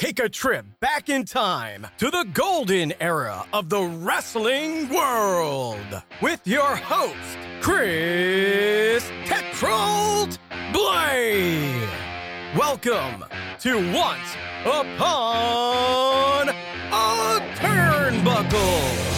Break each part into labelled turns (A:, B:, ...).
A: Take a trip back in time to the golden era of the wrestling world with your host, Chris Tetrold Blade. Welcome to Once Upon a Turnbuckle.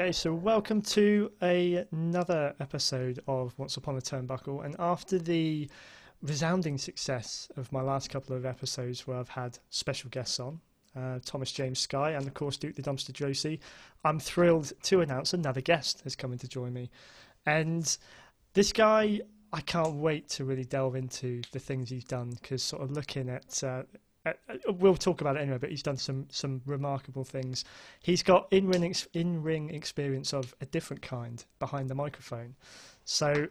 B: Okay, so welcome to a, another episode of Once Upon a Turnbuckle. And after the resounding success of my last couple of episodes where I've had special guests on, uh, Thomas James Sky and of course Duke the Dumpster Droese, I'm thrilled to announce another guest is coming to join me. And this guy, I can't wait to really delve into the things he's done because sort of looking at uh, Uh, we'll talk about it anyway, but he's done some some remarkable things. He's got in ring ex- in ring experience of a different kind behind the microphone. So, I'd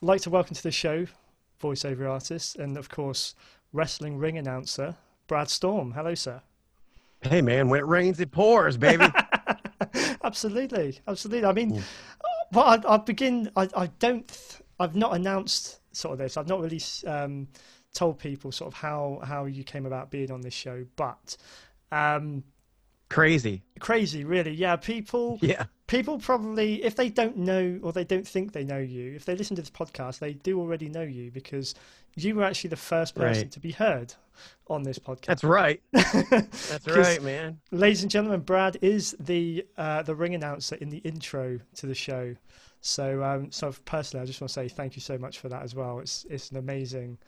B: like to welcome to the show, voiceover artist and of course wrestling ring announcer Brad Storm. Hello, sir.
C: Hey man, when it rains, it pours, baby.
B: absolutely, absolutely. I mean, well, I, I begin. I, I don't. Th- I've not announced sort of this. I've not really. Um, told people sort of how how you came about being on this show, but um,
C: crazy,
B: crazy, really. Yeah, people.
C: Yeah.
B: People probably, if they don't know or they don't think they know you, if they listen to this podcast, they do already know you because you were actually the first person
C: Right.
B: to be heard on this podcast.
C: That's right. That's right, man.
B: Ladies and gentlemen, Brad is the uh, the ring announcer in the intro to the show. So, um, so personally, I just want to say thank you so much for that as well. It's it's an amazing.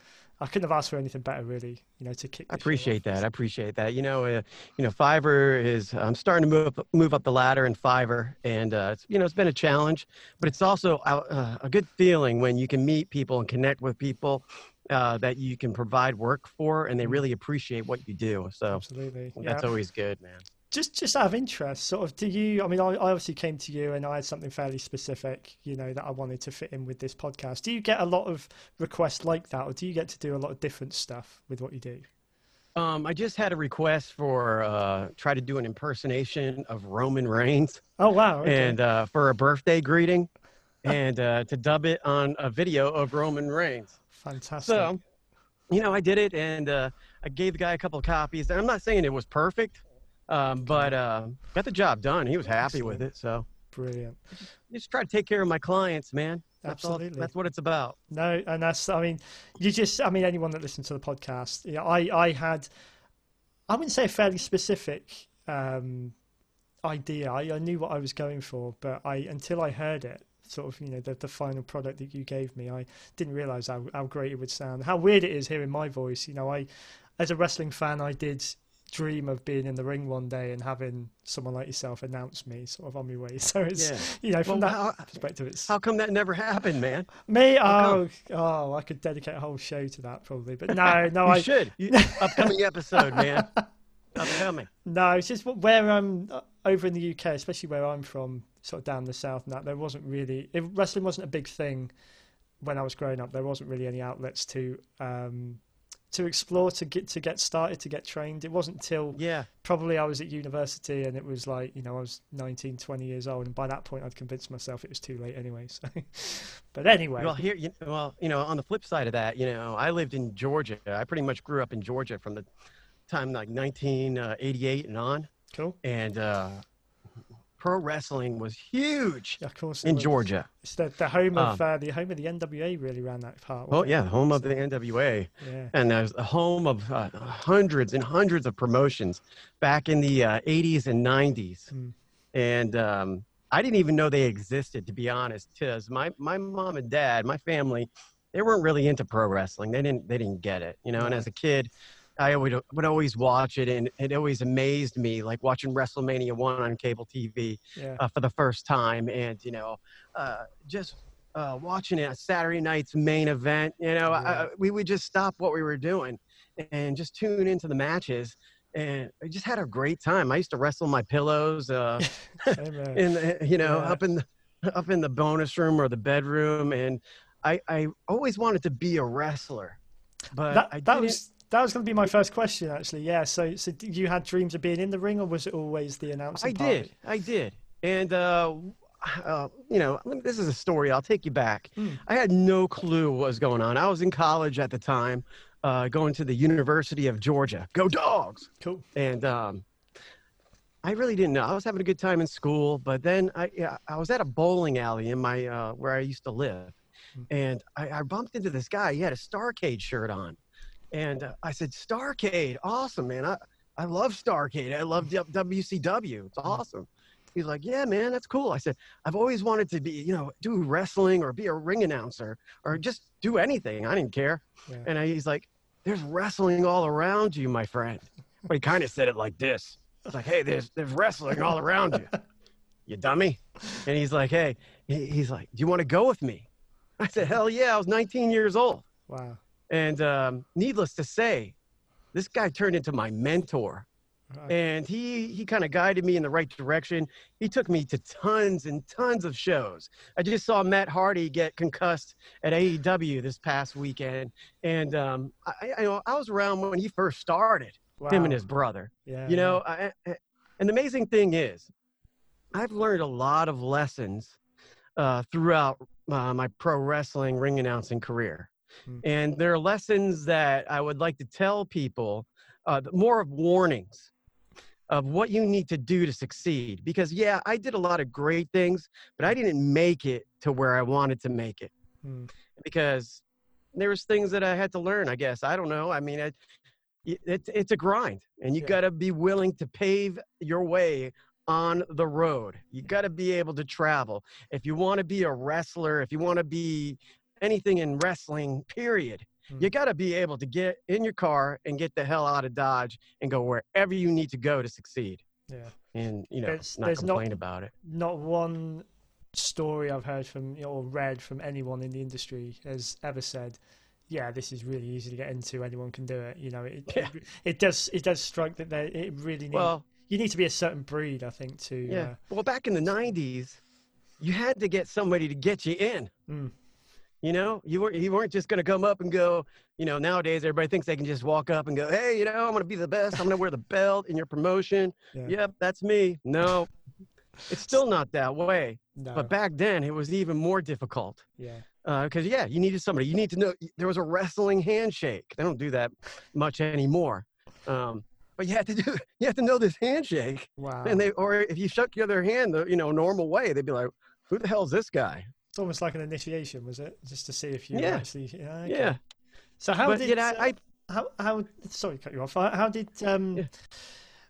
B: I couldn't have asked for anything better, really. You know, to kick.
C: I appreciate that. I appreciate that. You know, uh, you know, Fiverr is. I'm starting to move up, move up the ladder in Fiverr, and uh, it's, you know, it's been a challenge, but it's also uh, a good feeling when you can meet people and connect with people uh, that you can provide work for, and they really appreciate what you do. So
B: Absolutely.
C: that's
B: yeah.
C: always good, man.
B: Just just out of interest, sort of, do you? I mean, I, I obviously came to you, and I had something fairly specific, you know, that I wanted to fit in with this podcast. Do you get a lot of requests like that, or do you get to do a lot of different stuff with what you do?
C: Um, I just had a request for uh, try to do an impersonation of Roman Reigns.
B: Oh wow! Okay.
C: and uh, for a birthday greeting and uh, to dub it on a video of Roman Reigns.
B: Fantastic.
C: So, you know, I did it and uh, I gave the guy a couple of copies. And I'm not saying it was perfect, um, but uh, got the job done. He was happy with it. So
B: Brilliant.
C: just try to take care of my clients, man. That's all-
B: Absolutely.
C: that's what it's about.
B: No, and that's I mean, you just I mean anyone that listens to the podcast, you know, I I had I wouldn't say a fairly specific um, idea. I, I knew what I was going for, but I until I heard it, sort of you know the the final product that you gave me, I didn't realize how how great it would sound. How weird it is hearing my voice. You know, I as a wrestling fan, I did dream of being in the ring one day and having someone like yourself announce me sort of on my way. So it's
C: Yeah.
B: you know from
C: Well,
B: that
C: how-
B: perspective, it's
C: How come that never happened, man?
B: me,
C: How
B: oh, oh, I could dedicate a whole show to that probably, but no, no,
C: you
B: I
C: should. Upcoming episode, man. Upcoming.
B: no, it's just where I'm uh, over in the UK, especially where I'm from, sort of down the south. And that there wasn't really if wrestling wasn't a big thing when I was growing up. There wasn't really any outlets to um, to explore, to get to get started, to get trained. It wasn't till
C: Yeah.
B: probably I was at university and it was like you know I was 19, 20 years old, and by that point I'd convinced myself it was too late anyway. So, but anyway,
C: Well, here, you, know, well, you know, on the flip side of that, you know, I lived in Georgia. I pretty much grew up in Georgia from the time like 1988 and on,
B: cool.
C: and uh, pro wrestling was huge
B: of course.
C: in
B: was.
C: Georgia.
B: It's the, the home of
C: Um,
B: uh, the home of the NWA really ran that part.
C: Well,
B: wasn't
C: yeah,
B: it?
C: home of the NWA,
B: yeah.
C: and there's the home of uh, hundreds and hundreds of promotions back in the uh, 80s and 90s,
B: Mm.
C: and um, I didn't even know they existed, to be honest. Because my my mom and dad, my family, they weren't really into pro wrestling. They didn't they didn't get it, you know. And as a kid, I would would always watch it, and it always amazed me, like watching WrestleMania one on cable TV
B: Yeah.
C: uh, for the first time, and you know, uh, just uh, watching it Saturday night's main event. You know,
B: Yeah.
C: I- we would just stop what we were doing and just tune into the matches, and I just had a great time. I used to wrestle my pillows, uh, in the, you know,
B: Yeah.
C: up in the up in the bonus room or the bedroom, and I I always wanted to be a wrestler, but
B: that,
C: I
B: that
C: didn't-
B: was that was going to be my first question actually yeah so so you had dreams of being in the ring or was it always the announcing
C: I did. I did. And, uh, uh, you know, this is a story. I'll take you back.
B: Mm.
C: I had no clue what was going on. I was in college at the time, uh, going to the University of Georgia. Go dogs!
B: cool
C: And um, I really didn't know. I was having a good time in school, but then I, yeah, I was at a bowling alley in my uh, where I used to live,
B: Mm.
C: and I, I bumped into this guy. He had a Starcade shirt on, and uh, I said, "Starcade, awesome, man! I I love Starcade. I love WCW. It's awesome." He's like, "Yeah, man, that's cool." I said, "I've always wanted to be, you know, do wrestling or be a ring announcer or just do anything. I didn't care."
B: Yeah.
C: And I, he's like, "There's wrestling all around you, my friend." But he kind of said it like this. It's like, "Hey, there's there's wrestling all around you, you dummy." And he's like, "Hey," he's like, "Do you want to go with me?" I said, "Hell yeah!" I was 19 years old,
B: wow
C: and um, needless to say, this guy turned into my mentor
B: Right.
C: and he he kind of guided me in the right direction. He took me to tons and tons of shows. I just saw Matt Hardy get concussed at AEW this past weekend, and um, I, I, know I was around when he first started.
B: wow.
C: Him and his brother.
B: yeah
C: You know, I, and the amazing thing is, I've learned a lot of lessons uh, throughout uh, my pro wrestling ring announcing career.
B: Hmm.
C: And there are lessons that I would like to tell people, uh, more of warnings of what you need to do to succeed. Because, yeah, I did a lot of great things, but I didn't make it to where I wanted to make it
B: Hmm.
C: because there was things that I had to learn. I guess I don't know. I mean, it, it, it's a grind, and you
B: Yeah.
C: got to be willing to pave your way on the road. You got to be able to travel. If you want to be a wrestler, if you want to be anything in wrestling, period,
B: Hmm.
C: you got to be able to get in your car and get the hell out of Dodge and go wherever you need to go to succeed.
B: yeah
C: And you know,
B: There's-
C: not
B: there's not-
C: complain about it.
B: not one story I've heard from you know, or read from anyone in the industry has ever said, "Yeah, this is really easy to get into. Anyone can do it." You know, it
C: Yeah.
B: it, it does it does strike that they, it really needs.
C: Well,
B: you need to be a certain breed, I think, to
C: Yeah. Well, back in the '90s, you had to get somebody to get you in.
B: Mm.
C: You know, you weren't you weren't just gonna come up and go. You know, nowadays everybody thinks they can just walk up and go, "Hey, you know, I'm gonna be the best. I'm gonna wear the belt in your promotion."
B: Yeah.
C: Yep, that's me. No, it's still not that way.
B: uh, no,
C: But back then, it was even more difficult.
B: yeah,
C: Because yeah, you needed somebody. You need to know there was a wrestling handshake. They don't do that much anymore. Um, but you had to do. You had to know this handshake.
B: wow.
C: And they, or if you shook the other hand the you know normal way, they'd be like, "Who the hell's this guy?"
B: It's almost like an initiation, was it? Just to see if you
C: Yeah.
B: actually. Yeah. okay.
C: Yeah,
B: So how
C: but
B: did
C: you know,
B: uh,
C: I
B: how how sorry cut you off. How, how did um
C: Yeah.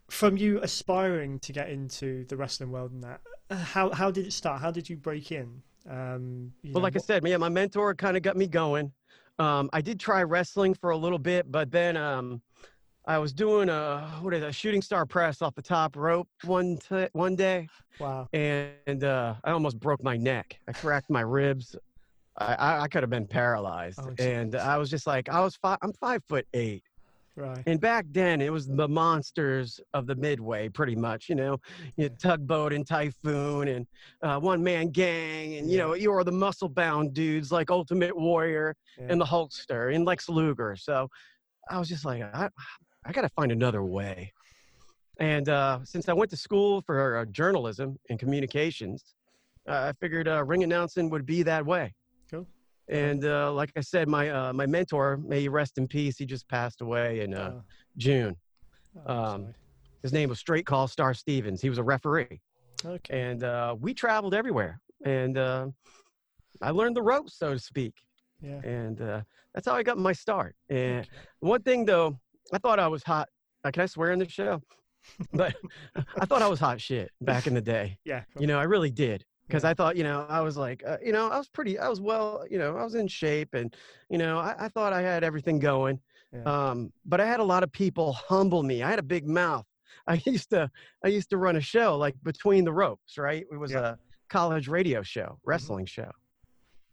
B: from you aspiring to get into the wrestling world and that uh, how how did it start? How did you break in? Um, you
C: well,
B: know,
C: like I
B: what-
C: said, yeah, my mentor kind of got me going. Um, I did try wrestling for a little bit, but then um, I was doing a what is a shooting star press off the top rope one t- one day,
B: wow,
C: and uh, I almost broke my neck. I cracked my ribs. I, I, I could have been paralyzed,
B: Oh,
C: and. I was just like, I was five. I'm five foot eight.
B: right,
C: And back then, it was the monsters of the Midway, pretty much. You know, you Tugboat and Typhoon and uh, One Man Gang, and you
B: Yeah.
C: know, you were the muscle bound dudes like Ultimate Warrior
B: yeah.
C: and the Hulkster and Lex Luger. So I was just like, I, I got to find another way. And uh, since I went to school for uh, journalism and communications, uh, I figured uh, ring announcing would be that way.
B: Cool.
C: And uh, like I said, my uh, my mentor, may he rest in peace, he just passed away in uh,
B: Oh,
C: June.
B: oh,
C: um, His name was Straight Call Star Stevens. He was a referee,
B: okay,
C: and uh, we traveled everywhere. And uh, I learned the ropes, so to speak.
B: yeah,
C: And uh, that's how I got my start. And
B: okay.
C: one thing though, I thought I was hot. Uh, can I swear in the show? but I thought I was hot shit back in the day.
B: yeah,
C: You know, I really did. Because
B: Yeah.
C: I thought, you know, I was like, uh, you know, I was pretty, I was well, you know, I was in shape and, you know, I, I thought I had everything going.
B: Yeah.
C: Um, but I had a lot of people humble me. I had a big mouth. I used to I used to run a show like Between the Ropes, right? It was
B: Yeah.
C: a college radio show, wrestling show,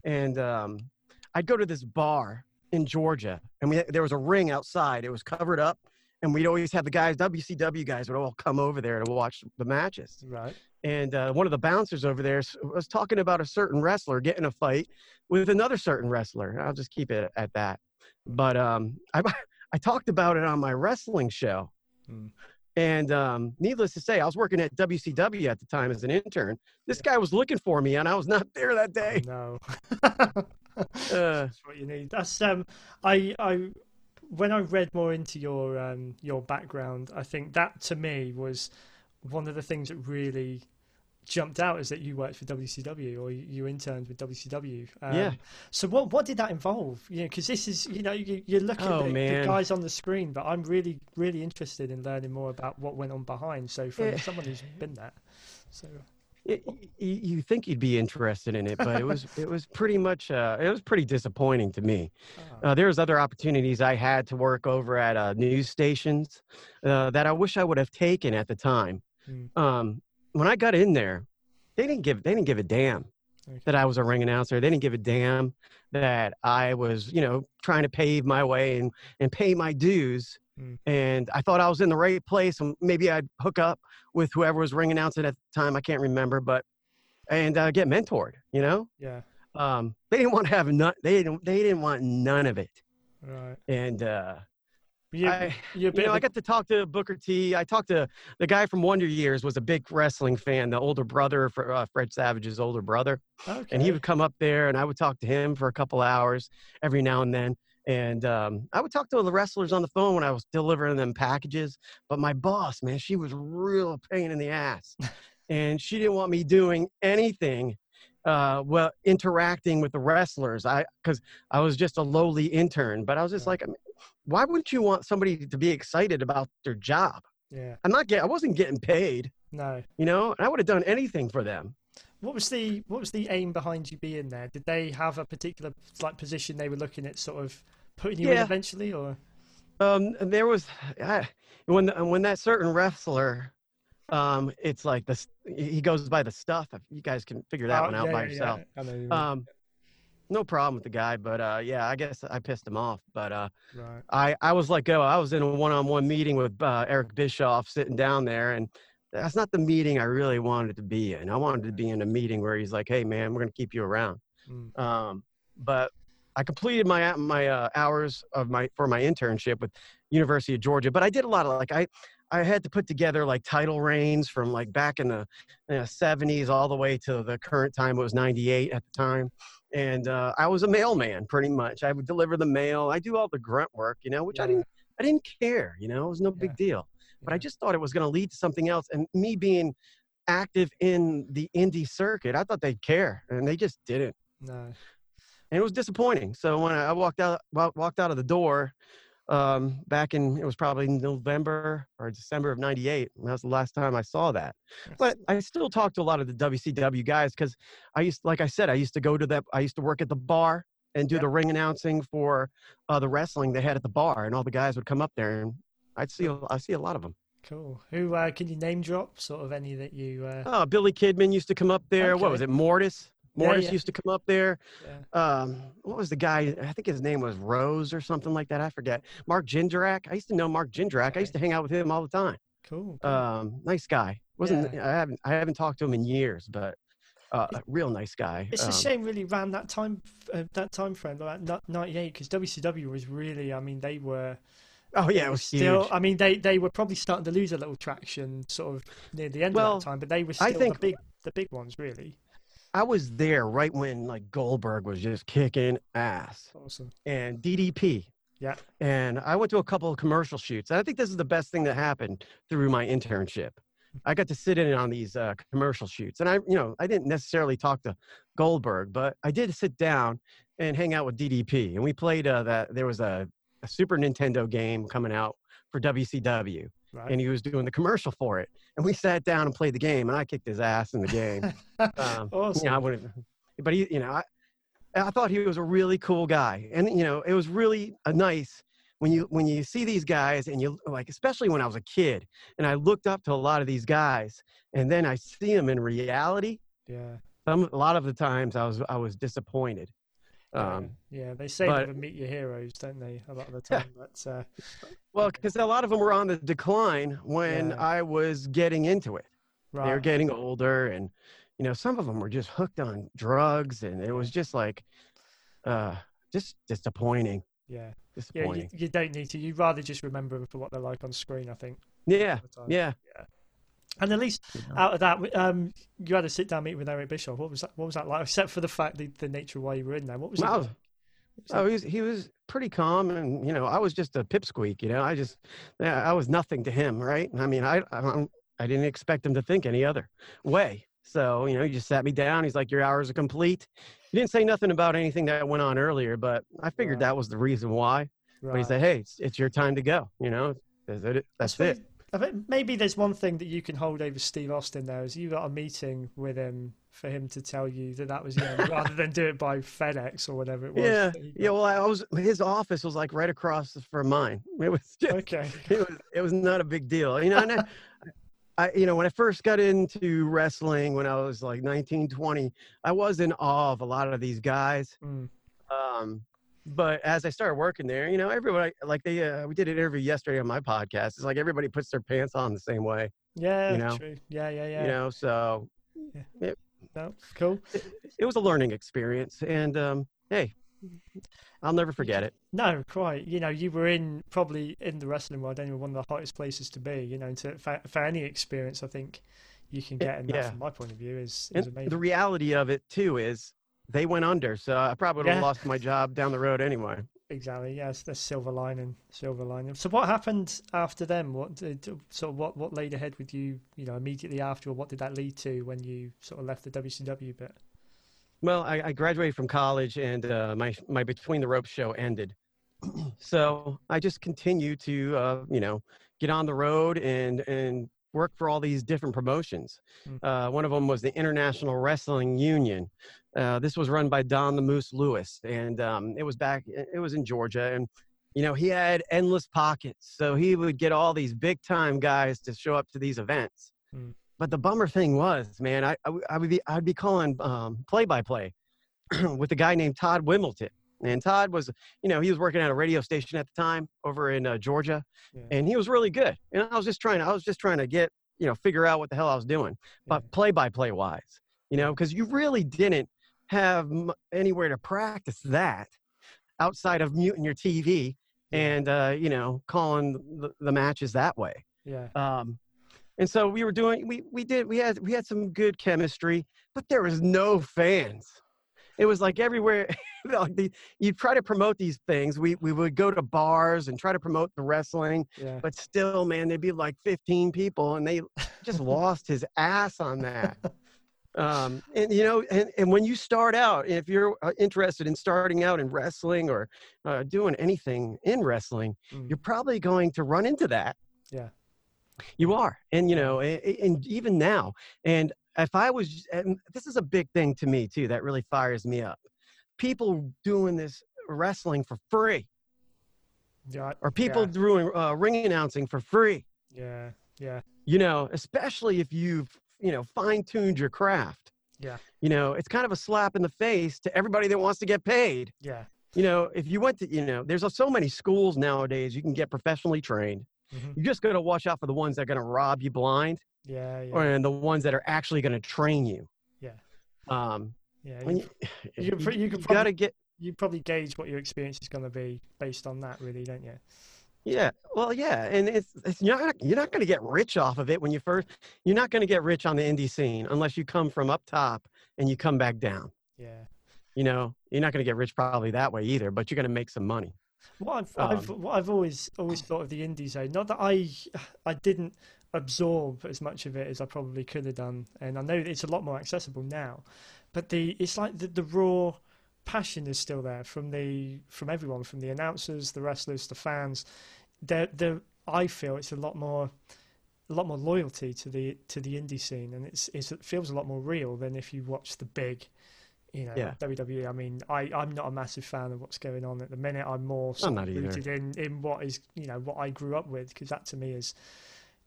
C: and um, I'd go to this bar in Georgia, and we there was a ring outside. It was covered up, and we'd always have the guys, WCW guys, would all come over there to watch the matches
B: Right.
C: and uh, one of the bouncers over there was talking about a certain wrestler getting a fight with another certain wrestler. I'll just keep it at that. But um, I I talked about it on my wrestling show,
B: Hmm.
C: and um, needless to say, I was working at WCW at the time as an intern. This guy was looking for me, and I was not there that day.
B: No.
C: Uh,
B: That's what you need. That's um I I when I read more into your um your background, I think that to me was one of the things that really jumped out is that you worked for WCW or you, you interned with WCW. Um,
C: Yeah.
B: So what what did that involve? You know, because this is you know you you look at
C: Oh,
B: the, the guys on the screen, but I'm really really interested in learning more about what went on behind. So from
C: Yeah.
B: someone who's been there, so
C: it, you think you'd be interested in it, but it was it was pretty much uh, it was pretty disappointing to me.
B: ah,
C: Uh, there was other opportunities I had to work over at uh, news stations uh, that I wish I would have taken at the time.
B: Mm.
C: Um, when I got in there, they didn't give they didn't give a damn that I was a ring announcer. They didn't give a damn that I was you know trying to pave my way and and pay my dues.
B: Mm.
C: And I thought I was in the right place, and maybe I'd hook up with whoever was ring announcing at the time. I can't remember, but and uh, get mentored. You know,
B: yeah,
C: um, they didn't want to have none. They didn't. They didn't want none of it
B: right.
C: and uh,
B: You,
C: I,
B: you're a bit
C: you know, I got to talk to Booker T. I talked to the guy from Wonder Years was a big wrestling fan, the older brother for uh, Fred Savage's older brother,
B: okay.
C: and he would come up there, and I would talk to him for a couple hours every now and then. And um, I would talk to the wrestlers on the phone when I was delivering them packages. But my boss, man, she was real pain in the ass, and she didn't want me doing anything. Uh, well, interacting with the wrestlers, I because I was just a lowly intern, but I was just
B: Yeah.
C: like, why wouldn't you want somebody to be excited about their job?
B: yeah,
C: I'm not getting, I wasn't getting paid,
B: no.
C: you know, and I would have done anything for them.
B: What was the what was the aim behind you being there? Did they have a particular like position they were looking at, sort of putting you in
C: Yeah.
B: eventually, or
C: Um, and there was I, when when that certain wrestler, um, it's like this. He goes by the stuff. If you guys can figure that
B: Oh,
C: one out
B: yeah,
C: by
B: yeah,
C: yourself.
B: I you mean.
C: Um, no problem with the guy, but uh, yeah, I guess I pissed him off. But uh,
B: right.
C: I I was like, oh, I was in a one-on-one meeting with uh, Eric Bischoff, sitting down there, and that's not the meeting I really wanted to be in. I wanted to be in a meeting where he's like, hey, man, we're gonna keep you around.
B: Mm.
C: Um, but I completed my my uh, hours of my for my internship with University of Georgia. But I did a lot of like I I had to put together like title reigns from like back in the you know, 70s all the way to the current time. It was 98 at the time, and uh, I was a mailman pretty much. I would deliver the mail. I do all the grunt work, you know, which I didn't I didn't care. You know, it was no big deal. But I just thought it was going to lead to something else. And me being active in the indie circuit, I thought they'd care, and they just didn't
B: No.
C: And it was disappointing. So when I walked out walked out of the door um, back in it was probably November or December of '98. That was the last time I saw that. But I still talked to a lot of the WCW guys because I used, like I said, I used to go to that. I used to work at the bar and do
B: Yeah.
C: the ring announcing for uh, the wrestling they had at the bar, and all the guys would come up there, and I'd see a- I see a lot of them.
B: Cool. Who uh, can you name drop? Sort of any that you. Uh,
C: Oh, Billy Kidman used to come up there. What was it? Mortis.
B: Yeah, yeah.
C: used to come up there.
B: yeah.
C: um what was the guy i think his name was rose or something like that i forget mark jindrak i used to know mark jindrak i used to hang out with him all the time
B: Cool. cool.
C: um nice guy wasn't i haven't i haven't talked to him in years but uh, a real nice guy
B: It's a
C: Um,
B: shame, really, around that time, uh, that time frame, like '98, because WCW was really. I mean, they were
C: oh yeah it was
B: still.
C: huge
B: I mean, they they were probably starting to lose a little traction, sort of near the end
C: Well,
B: of that time. But they were still
C: I think-
B: the big, the big ones, really.
C: I was there right when like goldberg was just kicking ass
B: Awesome.
C: and ddp
B: Yeah.
C: and I went to a couple of commercial shoots. And I think this is the best thing that happened through my internship. I got to sit in on these uh, commercial shoots, and I, you know, I didn't necessarily talk to Goldberg, but I did sit down and hang out with DDP, and we played uh, that. There was a, a Super Nintendo game coming out for WCW,
B: Right.
C: and he was doing the commercial for it, and we sat down and played the game, and I kicked his ass in the game. Um,
B: awesome.
C: you know, I wouldn't, but he, you know, I, I thought he was a really cool guy, and you know, it was really a nice when you when you see these guys and you like especially when I was a kid and I looked up to a lot of these guys and then I see them in reality
B: Yeah.
C: some a lot of the times I was I was disappointed um
B: yeah. yeah, they say
C: but-
B: meet your heroes, don't they? A lot of the time. But uh,
C: well because a lot of them were on the decline when
B: Yeah.
C: I was getting into it
B: right.
C: they were getting older and you know some of them were just hooked on drugs and it was just like uh just disappointing
B: yeah. disappointing. Yeah, you, you don't need to. You'd rather just remember them for what they're like on screen, I think.
C: yeah
B: time.
C: yeah
B: And at least out of that, um, you had a sit down meeting with Eric Bischoff. What was that? What was that like? Except for the fact the, the nature of why you were in there. What was it?
C: Well,
B: like?
C: Oh, he was, he was pretty calm, and you know, I was just a pipsqueak. You know, I just, yeah, I was nothing to him, right? I mean, I, I, I didn't expect him to think any other way. So, you know, he just sat me down. He's like, "Your hours are complete." He didn't say nothing about anything that went on earlier, but I figured
B: Right.
C: that was the reason why. But he said, "Hey, it's, it's your time to go." You know, that's it. That's
B: suppose-
C: it.
B: I think maybe there's one thing that you can hold over Steve Austin there is you got a meeting with him for him to tell you that that was end, rather than do it by FedEx or whatever it was.
C: Yeah, yeah. Well, I was his office was like right across from mine. It was just,
B: Okay.
C: it was it was not a big deal you know and I, I you know when i first got into wrestling when i was like 19 20 i was in awe of a lot of these guys
B: Mm.
C: um but as i started working there you know everybody like they uh, we did an interview yesterday on my podcast it's like everybody puts their pants on the same way
B: Yeah.
C: know?
B: True. Yeah. Yeah. Yeah.
C: you know so yeah,
B: No, cool.
C: it, it was a learning experience and um hey i'll never forget it
B: No, quite. You know, you were in probably in the wrestling world anyway, one of the hottest places to be. You know, to for, for any experience, I think you can get that
C: yeah.
B: from my point of view is,
C: and
B: is amazing.
C: the reality of it too is they went under so i probably would have
B: Yeah.
C: lost my job down the road anyway
B: Exactly. Yes, the silver lining. Silver lining. So, what happened after them? What did sort of what what laid ahead with you? You know, immediately after, or what did that lead to when you sort of left the WCW bit?
C: Well, I, I graduated from college and uh, my my between the ropes show ended. so I just continued to uh, you know get on the road and and work for all these different promotions.
B: Mm.
C: Uh, one of them was the International Wrestling Union. Uh, this was run by Don the Moose Lewis, and um, it was back. It was in Georgia, and you know he had endless pockets, so he would get all these big time guys to show up to these events.
B: Mm.
C: But the bummer thing was, man, I, I, I would be I'd be calling play by play with a guy named Todd Wimbledon. And Todd was, you know, he was working at a radio station at the time over in uh, Georgia,
B: Yeah.
C: and he was really good. And I was just trying, I was just trying to get, you know, figure out what the hell I was doing. But play by play wise, you know, because you really didn't have m- anywhere to practice that outside of muting your TV and, uh, you know, calling the, the matches that way.
B: Yeah.
C: Um, and so we were doing, we, we did, we had, we had some good chemistry, but there was no fans. It was like everywhere, like the, you try to promote these things. We, we would go to bars and try to promote the wrestling,
B: Yeah.
C: but still, man, there'd be like 15 people and they just lost his ass on that. Um, and you know, and, and when you start out, if you're uh, interested in starting out in wrestling or uh, doing anything in wrestling,
B: Mm.
C: you're probably going to run into that.
B: Yeah.
C: You are. And, you know, a- a- and even now, and if I was, and this is a big thing to me too, that really fires me up. People doing this wrestling for free
B: Yeah.
C: or people
B: Yeah.
C: doing uh, ring announcing for free,
B: Yeah. Yeah.
C: you know, especially if you've, you know, fine tuned your craft.
B: Yeah.
C: You know, it's kind of a slap in the face to everybody that wants to get paid.
B: Yeah.
C: You know, if you went to, you know, there's so many schools nowadays you can get professionally trained.
B: Mhm.
C: You just got to watch out for the ones that are going to rob you blind
B: Yeah. Yeah.
C: and the ones that are actually going to train you.
B: Yeah.
C: Um,
B: yeah.
C: when
B: You,
C: you,
B: you
C: you,
B: you
C: got to get,
B: you probably gauge what your experience is going to be based on that, really, don't you?
C: yeah, well, yeah. And it's, it's you're not, you're not going to get rich off of it when you first, you're not going to get rich on the indie scene unless you come from up top and you come back down.
B: Yeah.
C: You know, you're not going to get rich probably that way either, but you're going to make some money.
B: What I've,
C: Um,
B: I've what I've always always thought of the indie zone. Not that I I didn't absorb as much of it as I probably could have done, and I know it's a lot more accessible now. But the it's like the, the raw passion is still there from the from everyone, from the announcers, the wrestlers, the fans. There. I feel it's a lot more a lot more loyalty to the to the indie scene, and it's, it's it feels a lot more real than if you watch the big you know,
C: Yeah.
B: WWE. I mean, I I'm not a massive fan of what's going on at the minute. I'm more sort of rooted in in what is you know what I grew up with because that to me is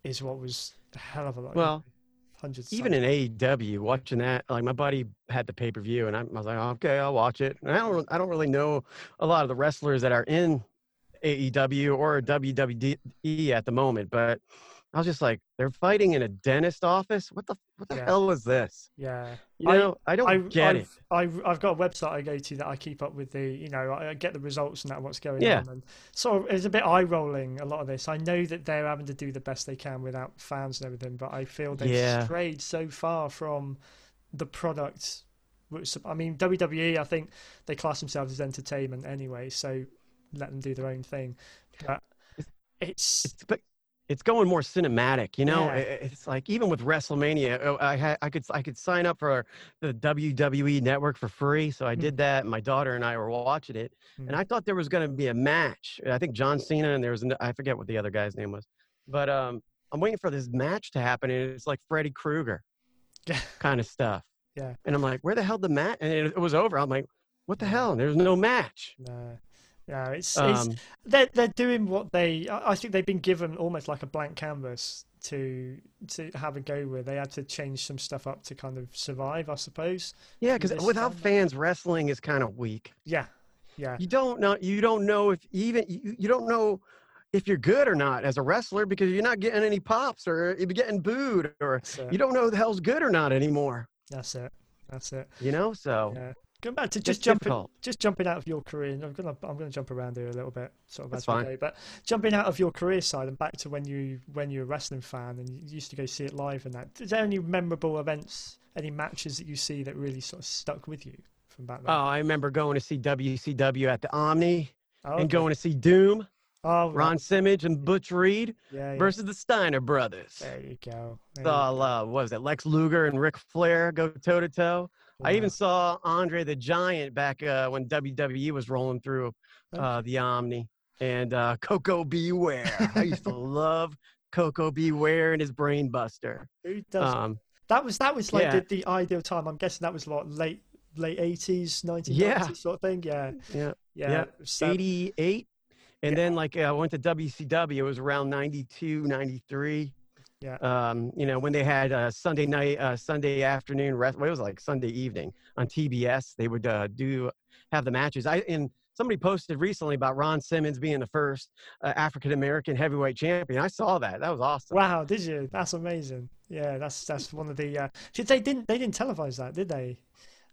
B: is what was a hell of a lot.
C: Well,
B: hundreds.
C: even in AEW, watching that, like my buddy had the pay per view, and I, I was like, okay, I'll watch it. And I don't, I don't really know a lot of the wrestlers that are in AEW or WWE at the moment, but I was just like, they're fighting in a dentist office. What the, what the
B: Yeah.
C: hell is this?
B: yeah.
C: You
B: I-
C: know, I, don't
B: I,
C: get it.
B: I've, I've, I've got a website I go to that I keep up with the, you know, I I get the results and that what's going
C: Yeah.
B: on. And so it's a bit eye rolling, a lot of this. I know that they're having to do the best they can without fans and everything, but I feel they've
C: Yeah.
B: strayed so far from the product. which- I mean, WWE, I think they class themselves as entertainment anyway, so let them do their own thing. But it's,
C: it's but it's going more cinematic you know
B: Yeah.
C: It's like even with wrestlemania oh, i had i could i could sign up for the wwe network for free so i
B: Hmm.
C: did that my daughter and i were watching it
B: Hmm.
C: and i thought there was going to be a match i think john cena and there was an, i forget what the other guy's name was but um i'm waiting for this match to happen and it's like freddy krueger kind of stuff
B: Yeah.
C: and i'm like where the hell the match and it, it was over i'm like what the hell there's no match
B: no, no, it's, it's
C: um,
B: they're they're doing what they. I I think they've been given almost like a blank canvas to to have a go with. They had to change some stuff up to kind of survive, I suppose.
C: yeah because without
B: time.
C: fans wrestling is kind of weak
B: Yeah, yeah,
C: you don't know you don't know if even you, you don't know if you're good or not as a wrestler because you're not getting any pops or you're getting booed or you don't know the hell's good or not anymore
B: That's it. That's it.
C: you know so
B: Yeah. Going back to
C: it's
B: just jumping,
C: difficult.
B: just jumping out of your career. and I'm gonna I'm gonna jump around here a little bit, sort of
C: That's
B: as we
C: fine.
B: go. But jumping out of your career side and back to when you when you're a wrestling fan and you used to go see it live and that. Is there any memorable events, any matches that you see that really sort of stuck with you from back then?
C: oh i remember going to see wcw at the omni
B: Oh,
C: and going to see doom
B: Oh, right.
C: ron simmons and butch reed
B: yeah, yeah.
C: versus the steiner brothers
B: There you go. There you go.
C: uh, what was it lex luger and Ric flair go toe to toe I even saw Andre the Giant back uh, when WWE was rolling through uh, the Omni and uh, Koko B. Ware. I used to love Koko B. Ware and his Brain Buster.
B: Who does
C: Um,
B: that? Was that was like
C: yeah.
B: the, the ideal time? I'm guessing that was what late late 80s, 1990s
C: Yeah.
B: sort of thing. Yeah,
C: yeah,
B: yeah.
C: yeah.
B: so-
C: 88. And
B: Yeah.
C: then like I went to WCW. It was around 92, 93.
B: Yeah.
C: Um, you know, when they had uh, Sunday night, uh, Sunday afternoon, rest, well, it was like Sunday evening on TBS. They would uh, do have the matches. I and somebody posted recently about Ron Simmons being the first uh, African American heavyweight champion. I saw that. That was awesome.
B: Wow, did you? That's amazing. Yeah, that's that's one of the. Uh, they didn't they didn't televise that, did they?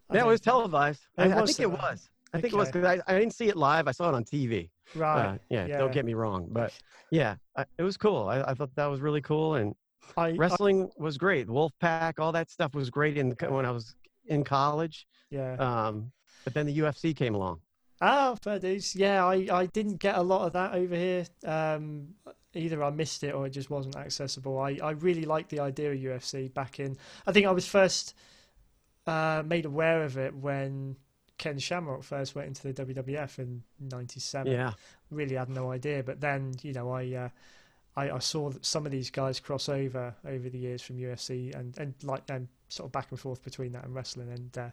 B: I
C: That
B: don't
C: was televised.
B: It
C: I, I think it was. I think it was because I, I didn't see it live. I saw it on TV.
B: Right.
C: Uh, yeah,
B: yeah.
C: don't get me wrong, but yeah, I, it was cool. I, I thought that was really cool, and
B: I,
C: wrestling was great. Wolfpac, all that stuff was great in the, when I was in college.
B: yeah.
C: Um, but then the UFC came along.
B: Ah, fair dues. Yeah, I, I didn't get a lot of that over here. Um, either I missed it or it just wasn't accessible. I, I really liked the idea of UFC back in. I think I was first uh, made aware of it when Ken Shamrock first went into the WWF in '97.
C: Yeah,
B: Really had no idea, but then you know I. Uh, I, I saw that some of these guys cross over over the years from UFC and, and like um, sort of back and forth between that and wrestling and uh,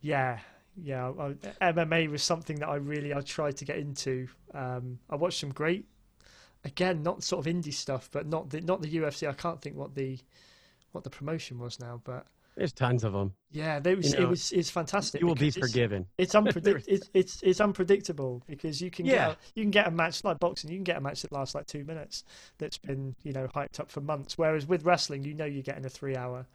B: yeah yeah I, MMA was something that I really I tried to get into. Um, I watched some great again not sort of indie stuff but not the not the UFC. I can't think what the what the promotion was now, but
C: there's tons of them.
B: yeah, was
C: You know,
B: it was it's fantastic.
C: You will be
B: because it's-
C: forgiven.
B: it's unpredict it's, it's it's unpredictable because you can
C: Yeah.
B: get a, you can get a match like boxing you can get a match that lasts like two minutes that's been you know hyped up for months whereas with wrestling you know you're getting a three hour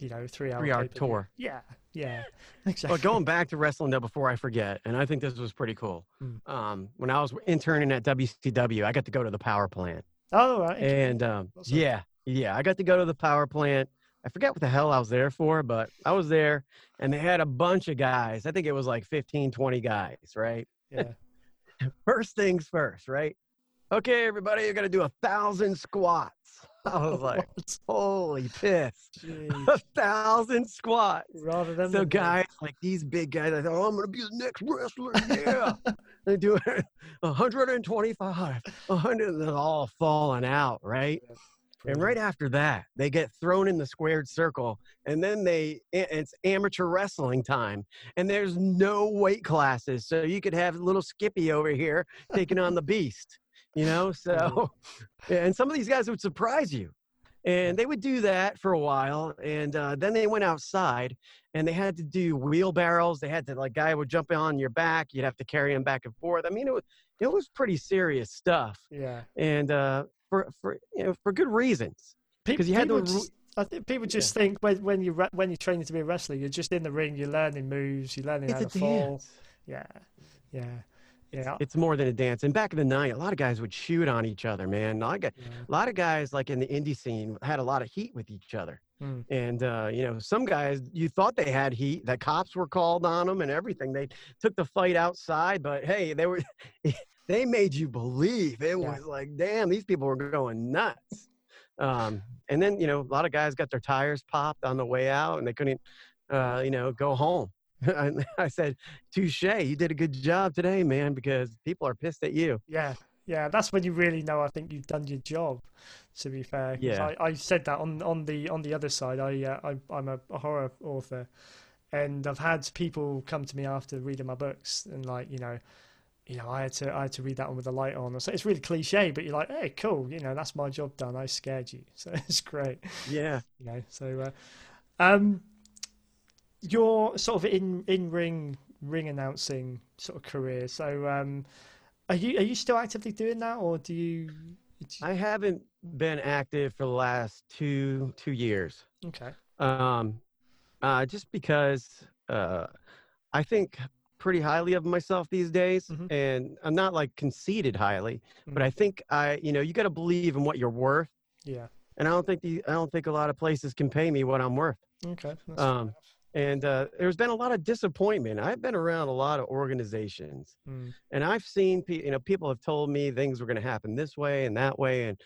B: you know three hour
C: Three-hour tour.
B: yeah yeah exactly
C: But going back to wrestling though, before I forget, and I think this was pretty cool.
B: Hmm.
C: Um, when I was interning at WCW, I got to go to the power plant.
B: oh right.
C: And um,
B: Awesome.
C: yeah, yeah, I got to go to the power plant. I forget what the hell I was there for, but I was there and they had a bunch of guys. I think it was like 15, 20 guys, right?
B: yeah
C: First things first, right? Okay, everybody, you're going to do a thousand squats. I was like, holy piss.
B: Jeez.
C: A thousand squats.
B: rather than
C: So
B: the-
C: guys, like these big guys, I thought, oh, I'm gonna be the next wrestler. Yeah, they do it 125, 100, and they're all falling out, right? And right after that, they get thrown in the squared circle, and then they it's amateur wrestling time, and there's no weight classes, so you could have little Skippy over here taking on the beast, you know. So, and some of these guys would surprise you, and they would do that for a while, and uh, then they went outside, and they had to do wheelbarrows. They had to like guy would jump on your back, you'd have to carry him back and forth. I mean, it was it was pretty serious stuff.
B: Yeah.
C: And uh, for for you know for good reasons because you had
B: people
C: to.
B: just, I think people just think when when you when you're training to be a wrestler, you're just in the ring, you're learning moves, you're learning how
C: It's
B: to
C: a
B: fall.
C: dance.
B: Yeah, yeah, yeah.
C: It's more than a dance. And back in the night, a lot of guys would shoot on each other, man. A lot of,
B: yeah.
C: a lot of guys, like in the indie scene, had a lot of heat with each other.
B: Mm.
C: And uh, you know, some guys you thought they had heat. The cops were called on them and everything. They took the fight outside, but hey, they were they made you believe it
B: Yeah.
C: was like, damn, these people were going nuts. Um, and then you know, a lot of guys got their tires popped on the way out, and they couldn't, uh, you know, go home. I said, "Touche, you did a good job today, man, because people are pissed at you."
B: Yeah, yeah, that's when you really know. I think you've done your job. To be fair,
C: Yeah.
B: I, I said that on on the on the other side. I, uh, I I'm a, a horror author, and I've had people come to me after reading my books and like you know, you know, I had to I had to read that one with the light on. So it's really cliche, but you're like, hey, cool, you know, that's my job done. I scared you, so it's great.
C: Yeah.
B: You know, so uh, um, your sort of in in ring ring announcing sort of career. So um, are you are you still actively doing that, or do you? do you-
C: I haven't been active for the last two two years.
B: okay.
C: Um, uh, just because uh, I think pretty highly of myself these days,
B: Mhm.
C: and I'm not like conceited highly, but
B: Mhm.
C: I think I, you know, you got to believe in what you're worth,
B: Yeah.
C: and I don't think the I don't think a lot of places can pay me what I'm worth.
B: Okay.
C: Um. And uh, there's been a lot of disappointment. I've been around a lot of organizations,
B: Mm,
C: and I've seen, pe- you know, people have told me things were going to happen this way and that way, and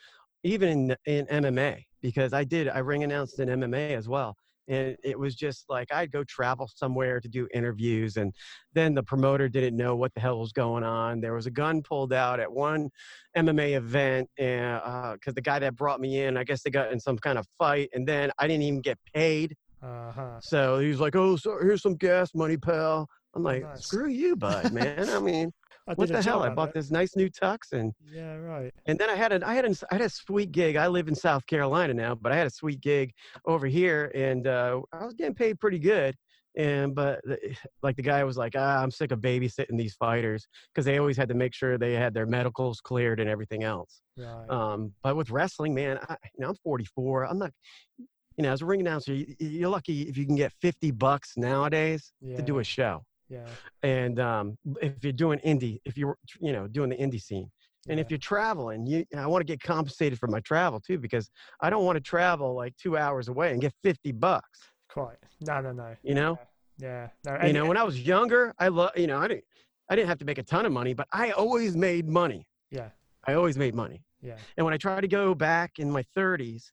C: even in in MMA because I did I ring announced in MMA as well, and it was just like I'd go travel somewhere to do interviews, and then the promoter didn't know what the hell was going on. There was a gun pulled out at one MMA event, and because the guy that brought me in, I guess they got in some kind of fight, and then I didn't even get paid.
B: Uh-huh.
C: So he was like, "Oh, so here's some gas money, pal." I'm like,
B: nice.
C: "Screw you, bud, man." I mean,
B: I
C: what the hell? I bought
B: there.
C: this nice new tux, and
B: Yeah. Right.
C: and then I had a I had a I had a sweet gig. I live in South Carolina now, but I had a sweet gig over here, and uh, I was getting paid pretty good. And but like the guy was like, ah, I'm sick of babysitting these fighters because they always had to make sure they had their medicals cleared and everything else.
B: Right.
C: Um, but with wrestling, man, I, you know, I'm 44. I'm not, you know, as a ring announcer, you, you're lucky if you can get 50 bucks nowadays to do a show.
B: Yeah.
C: And um, if you're doing indie, if you're, you know, doing the indie scene, and if you're traveling, you, I want to get compensated for my travel too because I don't want to travel like two hours away and get 50 bucks.
B: Quite. No. No. No.
C: You know,
B: Yeah. No.
C: you know, when I was younger, I love, you know, I didn't, I didn't have to make a ton of money, but I always made money.
B: Yeah.
C: I always made money.
B: Yeah.
C: And when I tried to go back in my 30s,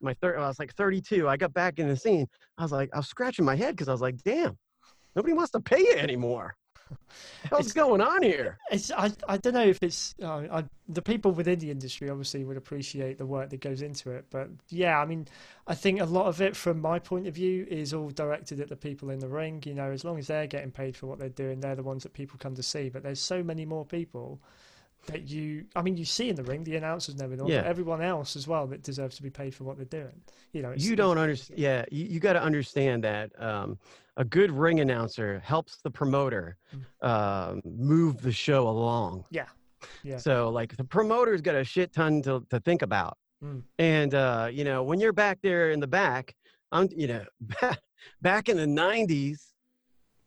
C: my third, I was like 32. I got back in the scene. I was like, I was scratching my head because I was like, damn, nobody wants to pay you anymore. What's going on here?
B: It's I, I don't know if it's uh, I, the people within the industry obviously would appreciate the work that goes into it, but yeah, I mean, I think a lot of it from my point of view is all directed at the people in the ring. You know, as long as they're getting paid for what they're doing, they're the ones that people come to see. But there's so many more people that you, I mean, you see in the ring, the announcers and everything,
C: Yeah.
B: but everyone else as well that deserves to be paid for what they're doing. You know, it's,
C: You don't understand. Yeah, you, you got to understand that um, a good ring announcer helps the promoter um, move the show along.
B: Yeah, yeah.
C: So, like, the promoter's got a shit ton to, to think about.
B: Mm.
C: And, uh, you know, when you're back there in the back, I'm, you know, back, back in the 90s,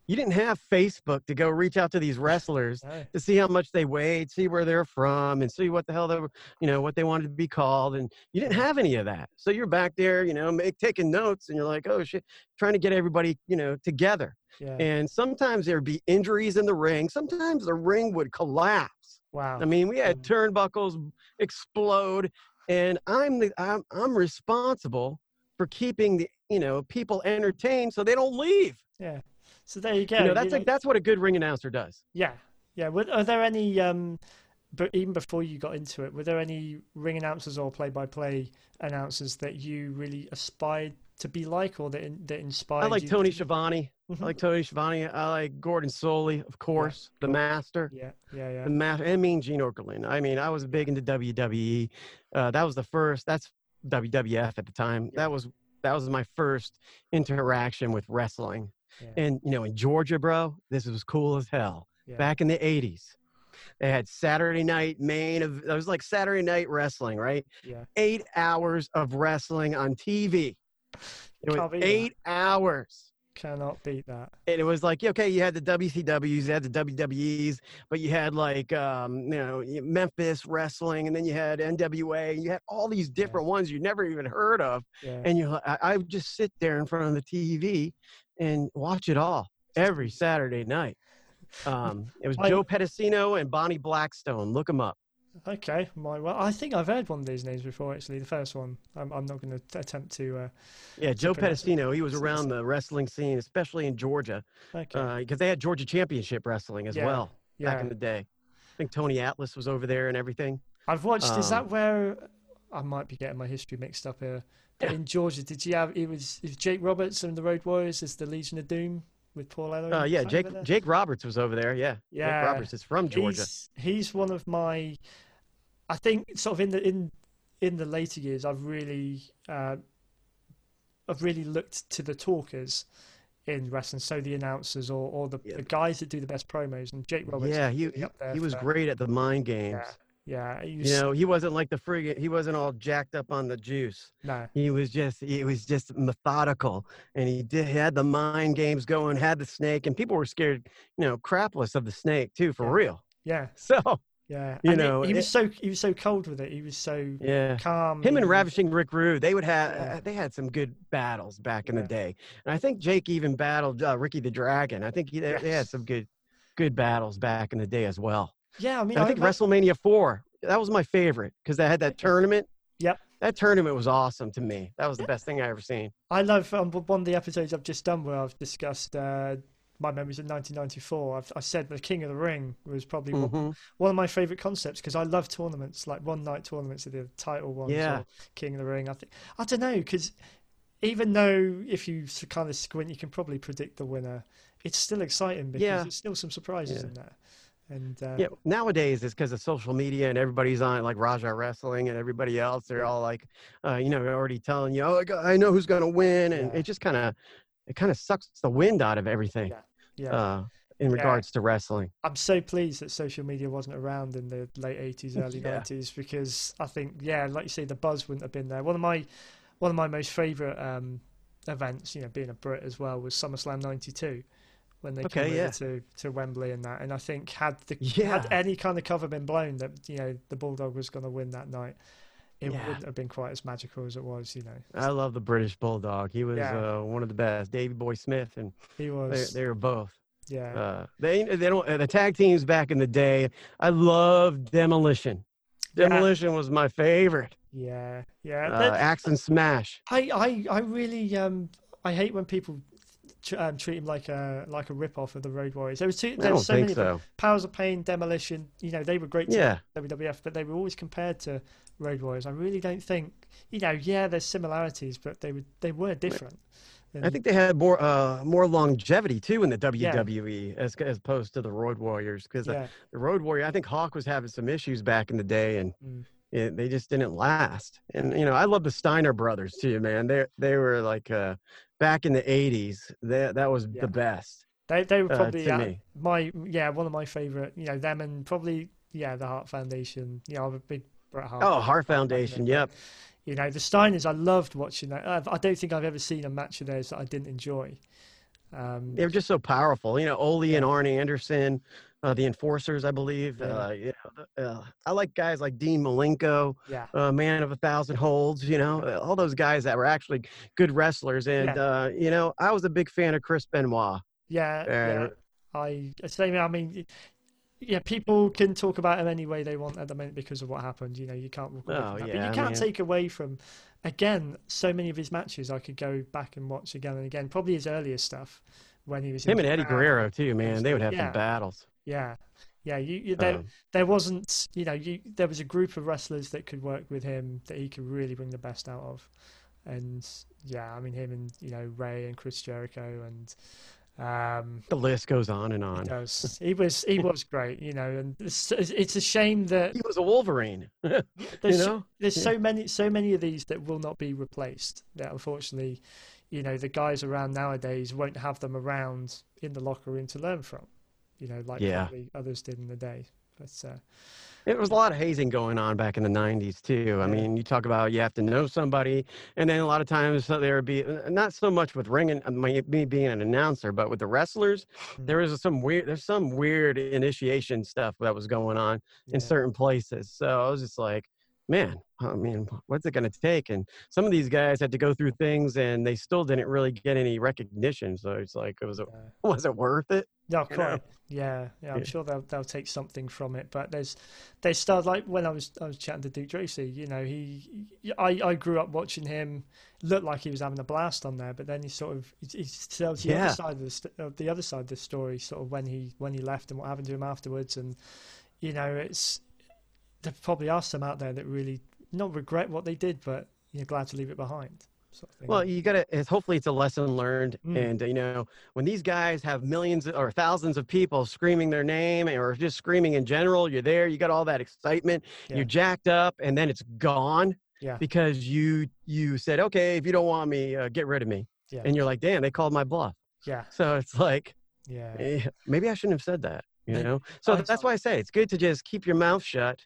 C: you didn't have Facebook to go reach out to these wrestlers
B: No.
C: to see how much they weighed, see where they're from, and see what the hell they were, you know, what they wanted to be called. And you didn't have any of that. So you're back there, you know, make, taking notes, and you're like, oh shit, trying to get everybody, you know, together.
B: Yeah.
C: And sometimes there'd be injuries in the ring. Sometimes the ring would collapse.
B: wow.
C: I mean, we had
B: Mm.
C: turnbuckles explode, and I'm the I'm, I'm responsible for keeping the you know people entertained so they don't leave.
B: yeah. So there you go.
C: you know,
B: you
C: that's
B: know-
C: like that's what a good ring announcer does.
B: Yeah, yeah. Were, are there any um, but even before you got into it, were there any ring announcers or play-by-play announcers that you really aspired to be like, or that in, that inspired?
C: I like
B: you
C: Tony
B: to-
C: Schiavone. I like Tony Schiavone. I like Gordon Solie, of course, the master.
B: Yeah, yeah, yeah.
C: The master. I mean, Gene Okerlund. I mean, I was big into WWE. Uh, that was the first. That's WWF at the time.
B: Yeah.
C: That was that was my first interaction with wrestling.
B: Yeah.
C: And you know, in Georgia, bro, this was cool as hell.
B: Yeah.
C: Back in the '80s, they had Saturday night main. Of, it was like Saturday night wrestling, right?
B: Yeah.
C: Eight hours of wrestling on TV. It was
B: Can't that.
C: eight hours.
B: Cannot beat that.
C: and it was like okay you had the wcws you had the wwe's but you had like um you know memphis wrestling and then you had nwa and you had all these different ones you never even heard of
B: Yeah.
C: and you I, I would just sit there in front of the tv and watch it all every saturday night um it was
B: I-
C: joe pedicino and bonnie blackstone look them up
B: Okay, my well, I think I've heard one of these names before. Actually, the first one. I'm, I'm not going to attempt to. Uh,
C: yeah joe pedicino he was around the wrestling scene especially in georgia
B: okay.
C: because they had georgia championship wrestling as
B: Yeah,
C: well back
B: yeah.
C: in the day i think tony atlas was over there and everything
B: I've watched. is that
C: um,
B: where I might be getting my history mixed up here? But in Georgia, did you have? It was, it was Jake Roberts and the Road Warriors as the Legion of Doom with Paul Ellering.
C: Uh, yeah, Jake? Jake Roberts was over there. Yeah,
B: Yeah.
C: Jake Roberts is from Georgia.
B: He's, he's one of my. I think sort of in the in in the later years, I've really uh, I've really looked to the talkers in wrestling, so the announcers or, or the,
C: Yeah.
B: the guys that do the best promos. And Jake Roberts,
C: yeah, he he, he was great at the mind games.
B: Yeah, he was,
C: You know, he wasn't like the friggin' he wasn't all jacked up on the juice.
B: no,
C: He was just he was just methodical, and he did he had the mind games going, had the snake, and people were scared, you know, crapless of the snake too, for
B: Yeah.
C: real.
B: yeah,
C: So
B: yeah.
C: You
B: and
C: know,
B: he, was
C: it-
B: so he was so cold with it. He was so
C: yeah.
B: calm.
C: Him and
B: was-
C: Ravishing Rick Rude, they would have
B: Yeah.
C: uh, they had some good battles back in
B: Yeah.
C: the day, and I think Jake even battled uh, Ricky the Dragon. I think he, they, they had some good good battles back in the day as well.
B: Yeah, I mean,
C: I think WrestleMania four that was my favorite because they had that tournament.
B: Yep.
C: That tournament was awesome to me. That was the best thing I ever seen.
B: I love um, one of the episodes I've just done where I've discussed uh, my memories of 1994. I've, I said the King of the Ring was probably one,
C: Mhm.
B: one of my favorite concepts because I love tournaments like one night tournaments of the title ones
C: Yeah.
B: or King of the Ring. I think I don't know because even though if you kind of squint, you can probably predict the winner. It's still exciting because
C: Yeah.
B: there's still some surprises
C: Yeah.
B: in there. And uh,
C: Yeah, nowadays it's because of social media and everybody's on like Raja Wrestling and everybody else. They're all like, uh, you know, already telling you, oh, I know who's gonna win, and
B: Yeah.
C: it just kind of, it kind of sucks the wind out of everything.
B: Yeah. yeah.
C: uh, in
B: Yeah.
C: regards to wrestling.
B: I'm so pleased that social media wasn't around in the late 80s, early
C: Yeah.
B: 90s because I think, yeah, like you say, the buzz wouldn't have been there. One of my one of my most favourite um, events, you know, being a Brit as well, was SummerSlam '92 when they
C: Okay,
B: came
C: yeah.
B: to, to Wembley and that. And I think had the
C: Yeah.
B: had any kind of cover been blown that you know the Bulldog was going to win that night, it
C: Yeah.
B: wouldn't have been quite as magical as it was. You know,
C: I love the British Bulldog. He was uh, one of the best. Davey Boy Smith, and
B: he
C: they,
B: was,
C: they were both.
B: yeah,
C: Uh, they they don't uh, the tag teams back in the day. I love Demolition. Demolition was my favorite.
B: yeah, yeah.
C: Uh, Axe and Smash.
B: I, I, I really um I hate when people um, treat him like a like a rip off of the Road Warriors. There was two. There was so many
C: so.
B: Powers of Pain, Demolition. You know they were great. to
C: Yeah,
B: WWF, but they were always compared to Road Warriors. I really don't think you know. Yeah, there's similarities, but they were they were different.
C: I think they had more uh, more longevity too in the WWE as as opposed to the Road Warriors because
B: yeah,
C: the Road Warrior. I think Hawk was having some issues back in the day, and
B: Mm.
C: it, they just didn't last. And you know, I love the Steiner brothers too, man. They they were like uh, back in the '80s. That that was
B: Yeah.
C: the best.
B: they they were
C: uh,
B: probably uh,
C: me.
B: my yeah one of my favorite. You know them and probably yeah the Hart Foundation. You know I'm a big Bret Hart.
C: Oh,
B: Hart
C: Foundation. Yep.
B: You know, the Steiners, I loved watching that. I I don't think I've ever seen a match of theirs that I didn't enjoy. Um,
C: They were just so powerful. You know, Ole and Arn Anderson, uh, the Enforcers, I believe.
B: Yeah.
C: Uh, you know, uh, I like guys like Dean Malenko,
B: yeah,
C: uh, Man of a Thousand Holds. You know, uh, all those guys that were actually good wrestlers. And
B: Yeah.
C: uh, you know, I was a big fan of Chris Benoit.
B: yeah, yeah.
C: Uh,
B: I, I say, I mean, yeah, people can talk about him any way they want at the moment because of what happened. You know, you can't walk away
C: Oh,
B: from that.
C: yeah,
B: but you can't take away from, again, so many of his matches I could go back and watch again and again. Probably his earlier stuff when he was in
C: Him and Eddie. Guerrero too, man. They would have
B: Yeah.
C: some battles.
B: Yeah, Yeah, you, you there
C: Um,
B: there wasn't you know you there was a group of wrestlers that could work with him that he could really bring the best out of, and yeah, I mean him and you know Ray and Chris Jericho and um
C: the list goes on and
B: he
C: on.
B: does he was he was great you know and it's, it's a shame that
C: He was a Wolverine. you
B: there's so-
C: know?
B: there's
C: Yeah.
B: so many so many of these that will not be replaced that unfortunately you know the guys around nowadays won't have them around in the locker room to learn from you know like
C: Yeah.
B: probably others did in the day but uh,
C: There was a lot of hazing going on back in the 90s, too. I mean, you talk about you have to know somebody, and then a lot of times there would be uh, not so much with ringing, uh, me being an announcer, but with the wrestlers,
B: Mm.
C: there was some weird, there's some weird initiation stuff that was going on
B: yeah.
C: in certain places. So I was just like, man, I mean, what's it going to take? And some of these guys had to go through things, and they still didn't really get any recognition. So it's like, it was,
B: yeah.
C: was it worth it?
B: No,
C: you know?
B: quite. Yeah, yeah. I'm
C: Yeah.
B: sure they'll they'll take something from it. But there's they start like when I was I was chatting to Duke Droese. You know, he I I grew up watching him. Looked like he was having a blast on there, but then he sort of he, tells the
C: Yeah.
B: other side of the st- uh, the other side of the story, sort of when he when he left and what happened to him afterwards. And you know, it's there probably are some out there that really not regret what they did, but you're glad to leave it behind. Sort of.
C: Well, you got to, hopefully it's a lesson learned.
B: Mm.
C: And, uh, you know, when these guys have millions or thousands of people screaming their name or just screaming in general, you're there, you got all that excitement,
B: Yeah.
C: you're jacked up, and then it's gone
B: yeah,
C: because you, you said, okay, if you don't want me, uh, get rid of me.
B: Yeah.
C: And you're like, damn, they called my bluff.
B: yeah,
C: So it's like,
B: yeah.
C: eh, maybe I shouldn't have said that, you know? So
B: I
C: that's why I say it's good to just keep your mouth shut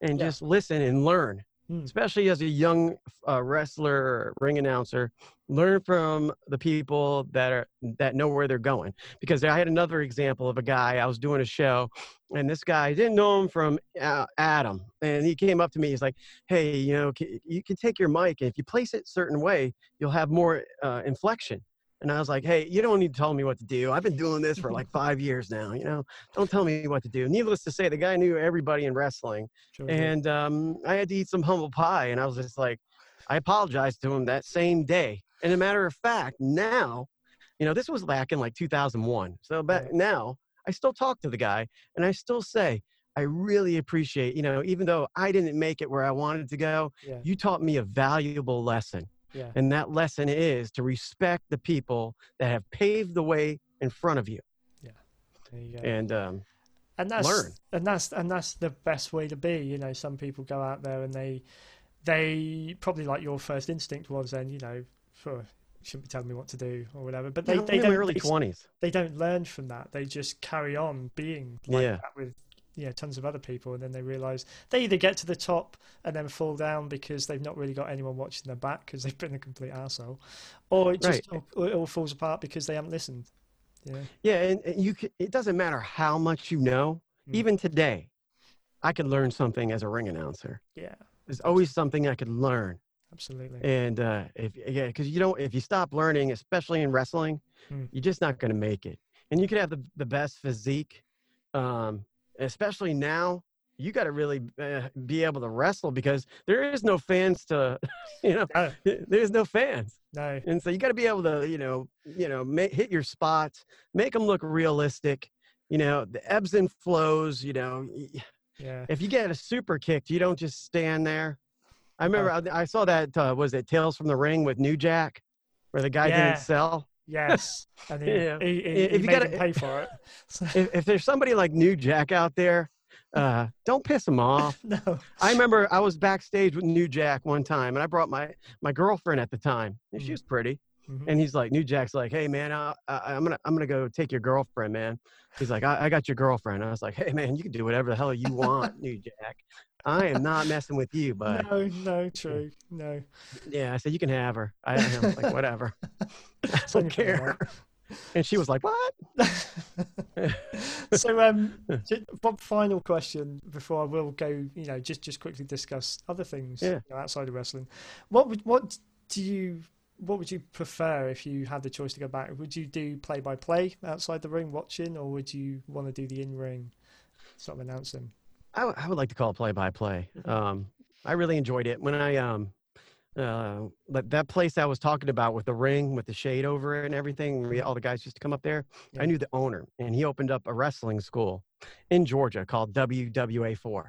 C: and
B: Yeah.
C: just listen and learn
B: Mm.
C: especially as a young uh, wrestler ring announcer learn from the people that are that know where they're going because i had another example of a guy i was doing a show and this guy didn't know him from uh, adam and he came up to me he's like hey you know c- you can take your mic and if you place it a certain way you'll have more uh, inflection and i was like hey you don't need to tell me what to do i've been doing this for like five years now you know don't tell me what to do needless to say the guy knew everybody in wrestling
B: Sure
C: and um, I had to eat some humble pie, and I was just like, I apologized to him that same day. And a matter of fact, now, you know, this was back in like 2001. So back now, I still talk to the guy, and I still say, I really appreciate, you know, even though I didn't make it where I wanted to go,
B: yeah,
C: you taught me a valuable lesson.
B: Yeah.
C: And that lesson is to respect the people that have paved the way in front of you.
B: Yeah. you.
C: And um,
B: and that's
C: learn.
B: and that's and that's the best way to be you know some people go out there and they they probably like your first instinct was then you know for shouldn't be telling me what to do or whatever but they, they don't
C: early
B: they,
C: 20s.
B: they don't learn from that they just carry on being like
C: Yeah.
B: that with you know tons of other people and then they realize they either get to the top and then fall down because they've not really got anyone watching their back because they've been a complete asshole or it just
C: Right.
B: or it all falls apart because they haven't listened yeah
C: Yeah, and, and you can, it doesn't matter how much you know.
B: Mm.
C: Even today, I could learn something as a ring announcer.
B: yeah
C: There's always something I could learn.
B: absolutely
C: And uh, if yeah, because you don't, if you stop learning, especially in wrestling,
B: Mm.
C: you're just not going to make it. And you could have the the best physique, um, especially now. You got to really uh, be able to wrestle because there is no fans to, you know,
B: no
C: there's no fans.
B: no
C: And so you got to be able to, you know, you know, hit your spots, make them look realistic. You know, the ebbs and flows. You know,
B: yeah
C: if you get a super kick, you don't just stand there. I remember I, I saw that uh, was it Tales from the Ring with New Jack, where the guy
B: Yeah.
C: didn't sell.
B: Yes, and he,
C: Yeah.
B: he, he,
C: If
B: he
C: you
B: made
C: gotta-
B: him pay for it.
C: If, if there's somebody like New Jack out there, uh, don't piss him off.
B: no,
C: I remember I was backstage with New Jack one time, and I brought my my girlfriend at the time, and she
B: Mhm.
C: was pretty.
B: Mhm.
C: And he's like, New Jack's like, hey man, I, I, I'm gonna I'm gonna go take your girlfriend, man. He's like, I, I got your girlfriend. I was like, hey man, you can do whatever the hell you want, New Jack. I am not messing with you, but
B: no, no, true, no.
C: yeah, I said you can have her. I, I was like, whatever, I don't care. And she was like, what?
B: so, um, one final question before I will go. You know, just just quickly discuss other things
C: Yeah.
B: you know, outside of wrestling. What would what do you what would you prefer if you had the choice to go back? Would you do play by play outside the ring watching, or would you want to do the in ring sort of announcing?
C: I, w- I would like to call it play by play. Um, I really enjoyed it when I um, uh, that that place I was talking about with the ring with the shade over it and everything. We, all the guys used to come up there.
B: Yeah.
C: I knew the owner, and he opened up a wrestling school in Georgia called WWA4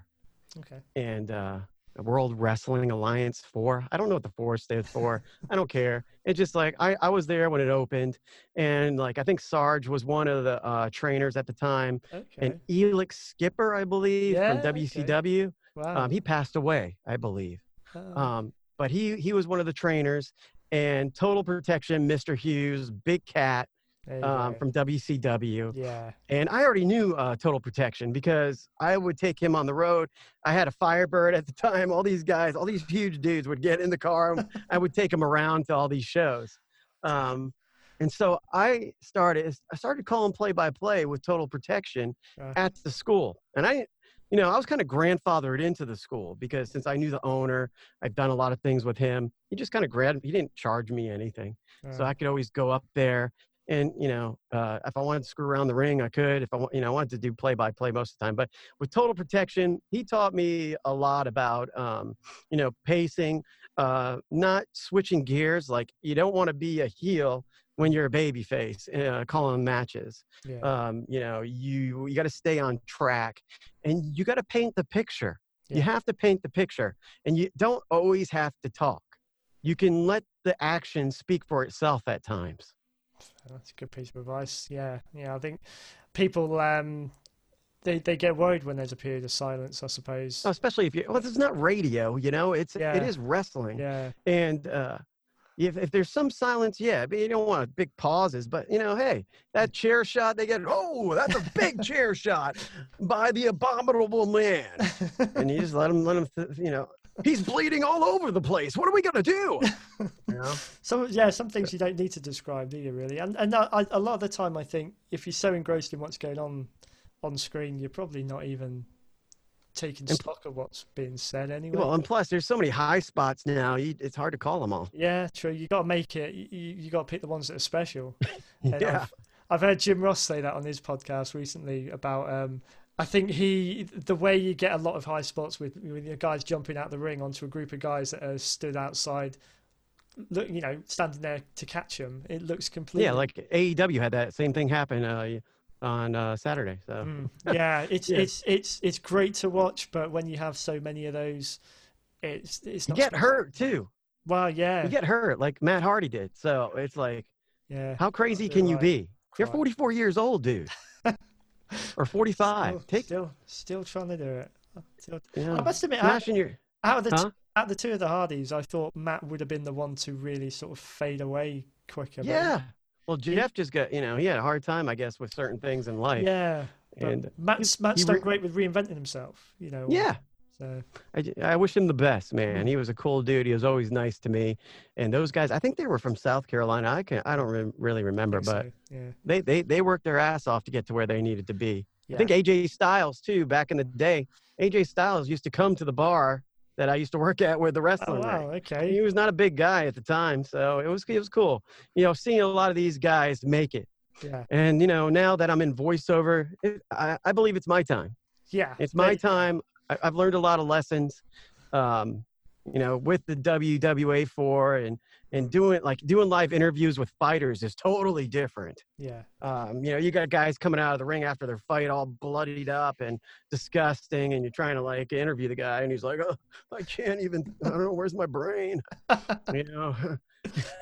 B: Okay.
C: and uh, World Wrestling Alliance 4. I don't know what the 4 stands for. I don't care. It's just like I, I was there when it opened, and like I think Sarge was one of the uh, trainers at the time,
B: Okay.
C: and Elix Skipper, I believe,
B: Yeah,
C: from
B: okay.
C: WCW.
B: wow.
C: Um, he passed away, I believe.
B: Oh,
C: Um, but he he was one of the trainers, and Total Protection, Mr. Hughes, Big Cat um, from WCW.
B: yeah.
C: And I already knew uh, Total Protection because I would take him on the road. I had a Firebird at the time. All these guys, all these huge dudes would get in the car. and I would take them around to all these shows. Um, and so I started, I started calling play by play with Total Protection
B: Right.
C: at the school. And I, you know, I was kind of grandfathered into the school because since I knew the owner, I've done a lot of things with him. He just kind of grabbed, he didn't charge me anything so I could always go up there and you know uh, if I wanted to screw around the ring, I could. If I you know I wanted to do play by play most of the time, but with total protection, he taught me a lot about um, you know pacing, uh, not switching gears. Like you don't want to be a heel when you're a baby face uh, calling matches.
B: yeah.
C: Um, you know you you got to stay on track, and you got to paint the picture. You have to paint the picture, and you don't always have to talk. You can let the action speak for itself at times.
B: That's a good piece of advice. Yeah, yeah. I think people um, they they get worried when there's a period of silence. I suppose.
C: especially if you well it's not radio you know it's
B: Yeah.
C: it is wrestling
B: Yeah,
C: and uh if, if there's some silence yeah but you don't want big pauses but you know hey that chair shot they get oh that's a big chair shot by the abominable man and you just let him let him th- you know he's bleeding all over the place what are we gonna do you know
B: So yeah, some things you don't need to describe, do you really? And and I, I- a lot of the time, I think if you're so engrossed in what's going on on screen, you're probably not even taking
C: And-
B: stock of what's being said anyway.
C: well and plus there's so many high spots now you, it's hard to call them all
B: yeah, true. You got to make it. You, you got to pick the ones that are special.
C: Yeah
B: I've, I've heard Jim Ross say that on his podcast recently about. Um, I think he, the way you get a lot of high spots with with your guys jumping out the ring onto a group of guys that are stood outside, look, you know, standing there to catch them. It looks completely.
C: yeah like aew had that same thing happen uh on uh saturday so
B: Mm, yeah, it's
C: Yeah.
B: it's it's it's great to watch, but when you have so many of those, it's it's
C: you get hurt too
B: Well, yeah,
C: you get hurt like Matt Hardy did. So it's like,
B: yeah.
C: how crazy can you
B: right.
C: be? You're 44 years old, dude, or 45.
B: Still,
C: Take,
B: still, still trying to do it. Still,
C: know,
B: I must admit, out,
C: smashing your.
B: out of the
C: Huh?
B: t- out of the two of the Hardys, I thought Matt would have been the one to really sort of fade away quicker.
C: Yeah. Well, Jeff just got, you know, he had a hard time, I guess, with certain things in life.
B: yeah.
C: And
B: Matt's Matt's done
C: re-
B: great with reinventing himself. You know.
C: yeah,
B: So
C: I, I wish him the best, man. He was a cool dude. He was always nice to me. And those guys, I think they were from South Carolina. I can, I don't re- really remember, but
B: so, yeah.
C: they, they, they worked their ass off to get to where they needed to be.
B: yeah.
C: I think AJ Styles too. Back in the day, AJ Styles used to come to the bar that I used to work at with the wrestling.
B: Oh
C: wrestling.
B: wow.
C: ring.
B: Okay.
C: He was not a big guy at the time, so it was it was cool. You know, seeing a lot of these guys make it,
B: Yeah.
C: and you know, now that I'm in voiceover, it, I, I believe it's my time.
B: Yeah.
C: It's my time. I, I've learned a lot of lessons. Um, you know, with the WWA four and and doing like doing live interviews with fighters is totally different
B: Yeah.
C: um, you know, you got guys coming out of the ring after their fight all bloodied up and disgusting, and you're trying to like interview the guy, and he's like, "Oh, I can't even. I don't know where's my brain." you know,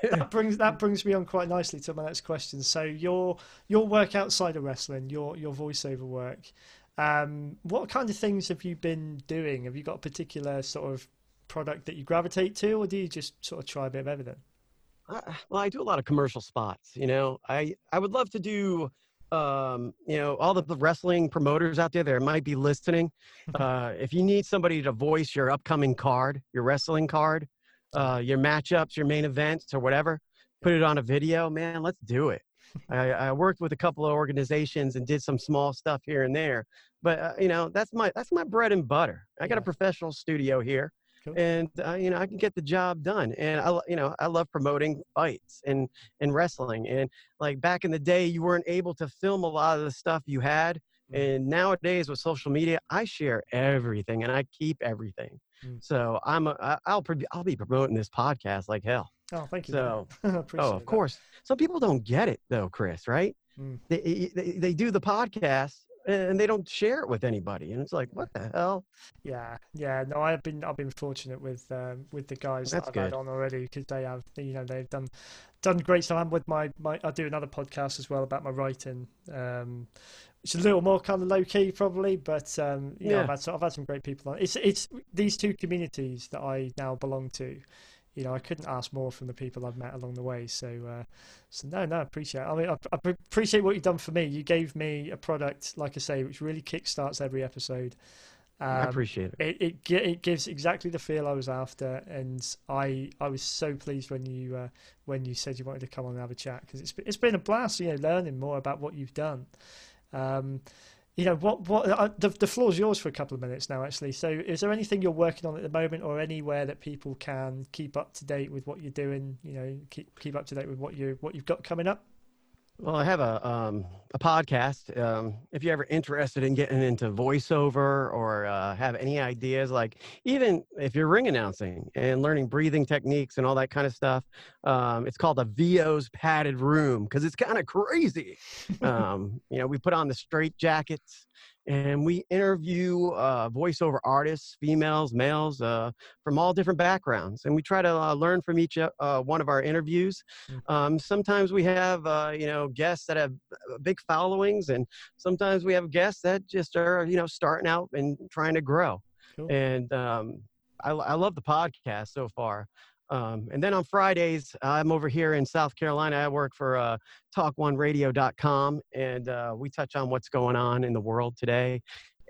B: that brings that brings me on quite nicely to my next question. So your your work outside of wrestling, your your voiceover work, um, what kind of things have you been doing? Have you got a particular sort of product that you gravitate to, or do you just sort of try a bit of everything?
C: I, well, I do a lot of commercial spots. You know, I I would love to do. Um, you know, all the, the wrestling promoters out there that might be listening. Uh, if you need somebody to voice your upcoming card, your wrestling card, uh, your matchups, your main events, or whatever, put it on a video, man. Let's do it. I, I worked with a couple of organizations and did some small stuff here and there, but uh, you know that's my that's my bread and butter. I got
B: Yeah.
C: a professional studio here,
B: Cool.
C: and uh, you know I can get the job done. And I you know I love promoting fights and and wrestling. And like back in the day, you weren't able to film a lot of the stuff you had.
B: Mm.
C: And nowadays with social media, I share everything and I keep everything.
B: Mm.
C: So I'm a, I'll I'll be promoting this podcast like hell.
B: Oh, thank you.
C: So
B: appreciate
C: Oh, of
B: that.
C: course. Some people don't get it though, Chris. Right?
B: Mm.
C: They, they they do the podcast and they don't share it with anybody. And it's like, what the hell?
B: Yeah, yeah. No, I've been I've been fortunate with um, with the guys
C: That's
B: that I've had on already because they have you know they've done done great stuff. I'm with my my I do another podcast as well about my writing. Um, it's a little more kind of low key probably, but um, you know
C: Yeah.
B: I've had I've had some great people on. It's it's these two communities that I now belong to. You know, I couldn't ask more from the people I've met along the way. So, uh, so no, no, I appreciate. It. I mean, I, I appreciate what you've done for me. You gave me a product, like I say, which really kickstarts every episode.
C: I
B: Um,
C: appreciate it.
B: it it, it gives exactly the feel I was after, and I I was so pleased when you uh, when you said you wanted to come on and have a chat because it's been- it's been a blast, you know, learning more about what you've done. Um, you know what what uh, the the floor's yours for a couple of minutes now, actually. So, is there anything you're working on at the moment, or anywhere that people can keep up to date with what you're doing? You know, keep keep up to date with what you what you've got coming up.
C: Well, I have a um, a podcast. Um, if you're ever interested in getting into voiceover or uh, have any ideas, like even if you're ring announcing and learning breathing techniques and all that kind of stuff, um, it's called the VO's padded room because it's kind of crazy. um, you know, we put on the straight jackets and we interview uh, voiceover artists, females, males, uh, from all different backgrounds, and we try to uh, learn from each uh, one of our interviews. Um, sometimes we have, uh, you know, guests that have uh, big followings, and sometimes we have guests that just are, you know, starting out and trying to grow.
B: Cool.
C: And um, I, I love the podcast so far. Um, and then on Fridays, I'm over here in South Carolina. I work for uh, talkoneradio.com, and uh, we touch on what's going on in the world today.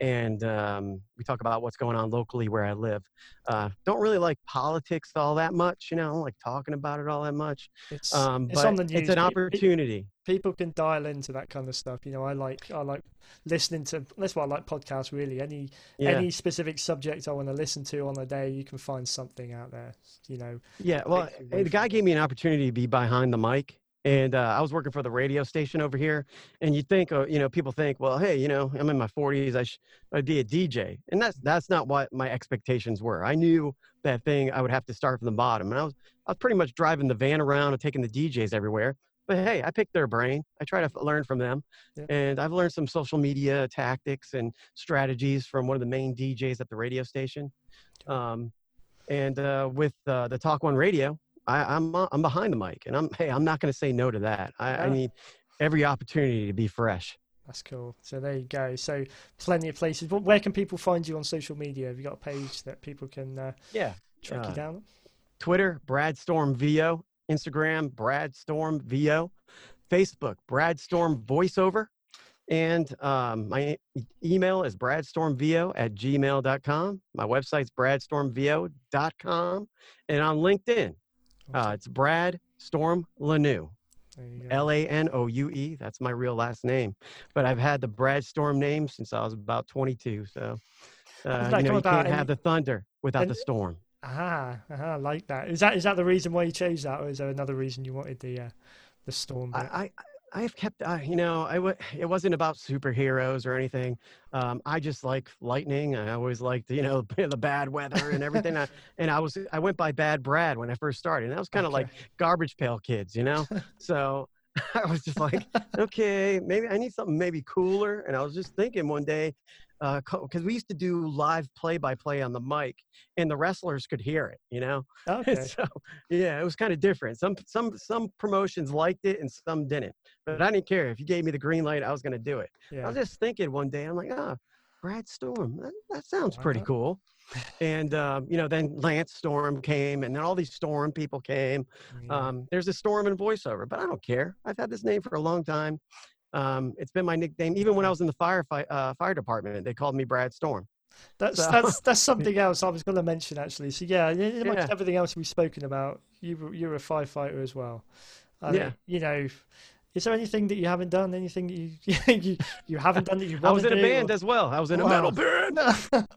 C: And um, we talk about what's going on locally where I live. Uh, don't really like politics all that much, you know, I don't like talking about it all that much.
B: It's
C: Um,
B: it's
C: but
B: on the news.
C: it's an opportunity.
B: people can dial into that kind of stuff. You know, I like I like listening to. That's why I like podcasts. Really, any
C: Yeah.
B: any specific subject I want to listen to on a day, you can find something out there. You know,
C: Yeah, well, hey, the guy gave me an opportunity to be behind the mic, and uh, I was working for the radio station over here. And you think, uh, you know, people think, well, hey, you know, I'm in my 40s, I sh- I'd be a DJ, and that's that's not what my expectations were. I knew that thing I would have to start from the bottom, and I was I was pretty much driving the van around and taking the DJs everywhere. But hey, I picked their brain. I try to f- learn from them,
B: Yeah.
C: and I've learned some social media tactics and strategies from one of the main DJs at the radio station. Um, and uh, with uh, the Talk One Radio, I, I'm uh, I'm behind the mic, and I'm hey, I'm not going to say no to that. I, I need every opportunity to be fresh.
B: that's cool. So there you go. So plenty of places. Where can people find you on social media? Have you got a page that people can uh,
C: Yeah.
B: track
C: Uh,
B: you down?
C: Twitter, Brad Storm VO. Instagram, Brad Storm VO. Facebook, Brad Storm Voiceover. And um, my e- email is bradstormvo at gmail.com. My website's bradstormvo.com. And on LinkedIn, uh, it's Brad Storm Lanoue.
B: There you.
C: L A N O U E. That's my real last name. But I've had the Brad Storm name since I was about 22. So,
B: did
C: uh, you know, you can't
B: Any-
C: have the thunder without
B: and-
C: the storm.
B: Ah, ah, I like that. Is that is that the reason why you chose that, or is there another reason you wanted the uh, the storm?
C: I. I, I've kept, uh, you know, I w- it wasn't about superheroes or anything. Um, I just like lightning. I always liked, you know, the bad weather and everything. I, and I was, I went by Bad Brad when I first started. And that was kind of like garbage pail kids, you know? so I was just like, okay, maybe I need something maybe cooler. And I was just thinking one day, because we used to do live play by play on the mic and the wrestlers could hear it, you know?
B: okay.
C: so yeah, it was kind of different. Some some some promotions liked it and some didn't. But I didn't care. If you gave me the green light, I was gonna do it.
B: Yeah.
C: I was just thinking one day, I'm like, ah, Brad Storm, that, that sounds pretty cool. And um, you know, then Lance Storm came, and then all these Storm people came.
B: Yeah.
C: Um, there's a Storm in voiceover, but I don't care. I've had this name for a long time. Um, it's been my nickname. Even when I was in the firefight uh, fire department, they called me Brad Storm.
B: That's
C: So-
B: that's that's something else I was going to mention actually. So yeah, in much everything else we've spoken about, you you're a firefighter as well. I
C: Yeah.
B: mean, you know, is there anything that you haven't done? Anything that you you you haven't done that you
C: I was in a band as well. I was in a metal band.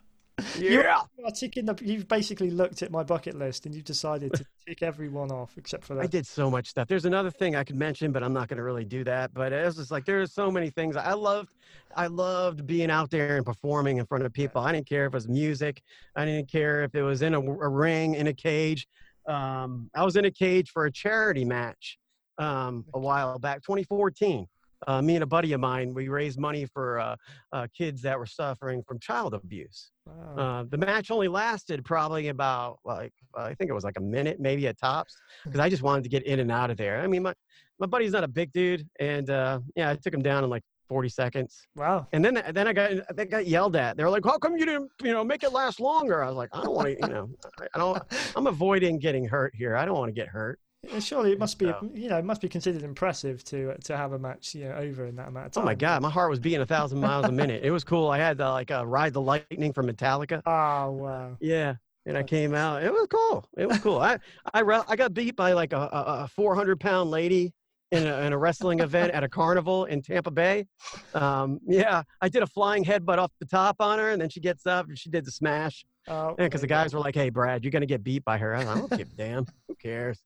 C: Yeah.
B: You are ticking the, you've basically looked at my bucket list and you've decided to tick every one off except for that.
C: I did so much stuff. There's another thing I could mention, but I'm not going to really do that. But it was just like there's so many things I loved. I loved being out there and performing in front of people. I didn't care if it was music. I didn't care if it was in a, a ring in a cage. Um, I was in a cage for a charity match um, a while back, 2014, uh, me and a buddy of mine, we raised money for uh, uh, kids that were suffering from child abuse.
B: Wow.
C: Uh, the match only lasted probably about like I think it was like a minute, maybe at tops, because I just wanted to get in and out of there. I mean, my my buddy's not a big dude, and uh, yeah, I took him down in like 40 seconds.
B: wow.
C: And then then I got I got yelled at. They were like, "How come you didn't you know make it last longer?" I was like, "I don't want to you know I don't I'm avoiding getting hurt here. I don't want to get hurt."
B: Yeah, Surely it must be,
C: So-
B: you know, it must be considered impressive to to have a match, you know, over in that amount of time.
C: Oh my god, my heart was beating a thousand miles a minute. It was cool. I had uh, like uh, ride the lightning from Metallica.
B: Oh wow.
C: Yeah. And I came out. It was cool. It was cool. I I I got beat by like a a, a 400 pound lady in a, in a wrestling event at a carnival in Tampa Bay. Um, yeah, I did a flying headbutt off the top on her, and then she gets up and she did the smash.
B: Oh,
C: because the guys were like, "Hey, Brad, you're gonna get beat by her." I, like, I don't give a damn. Who cares?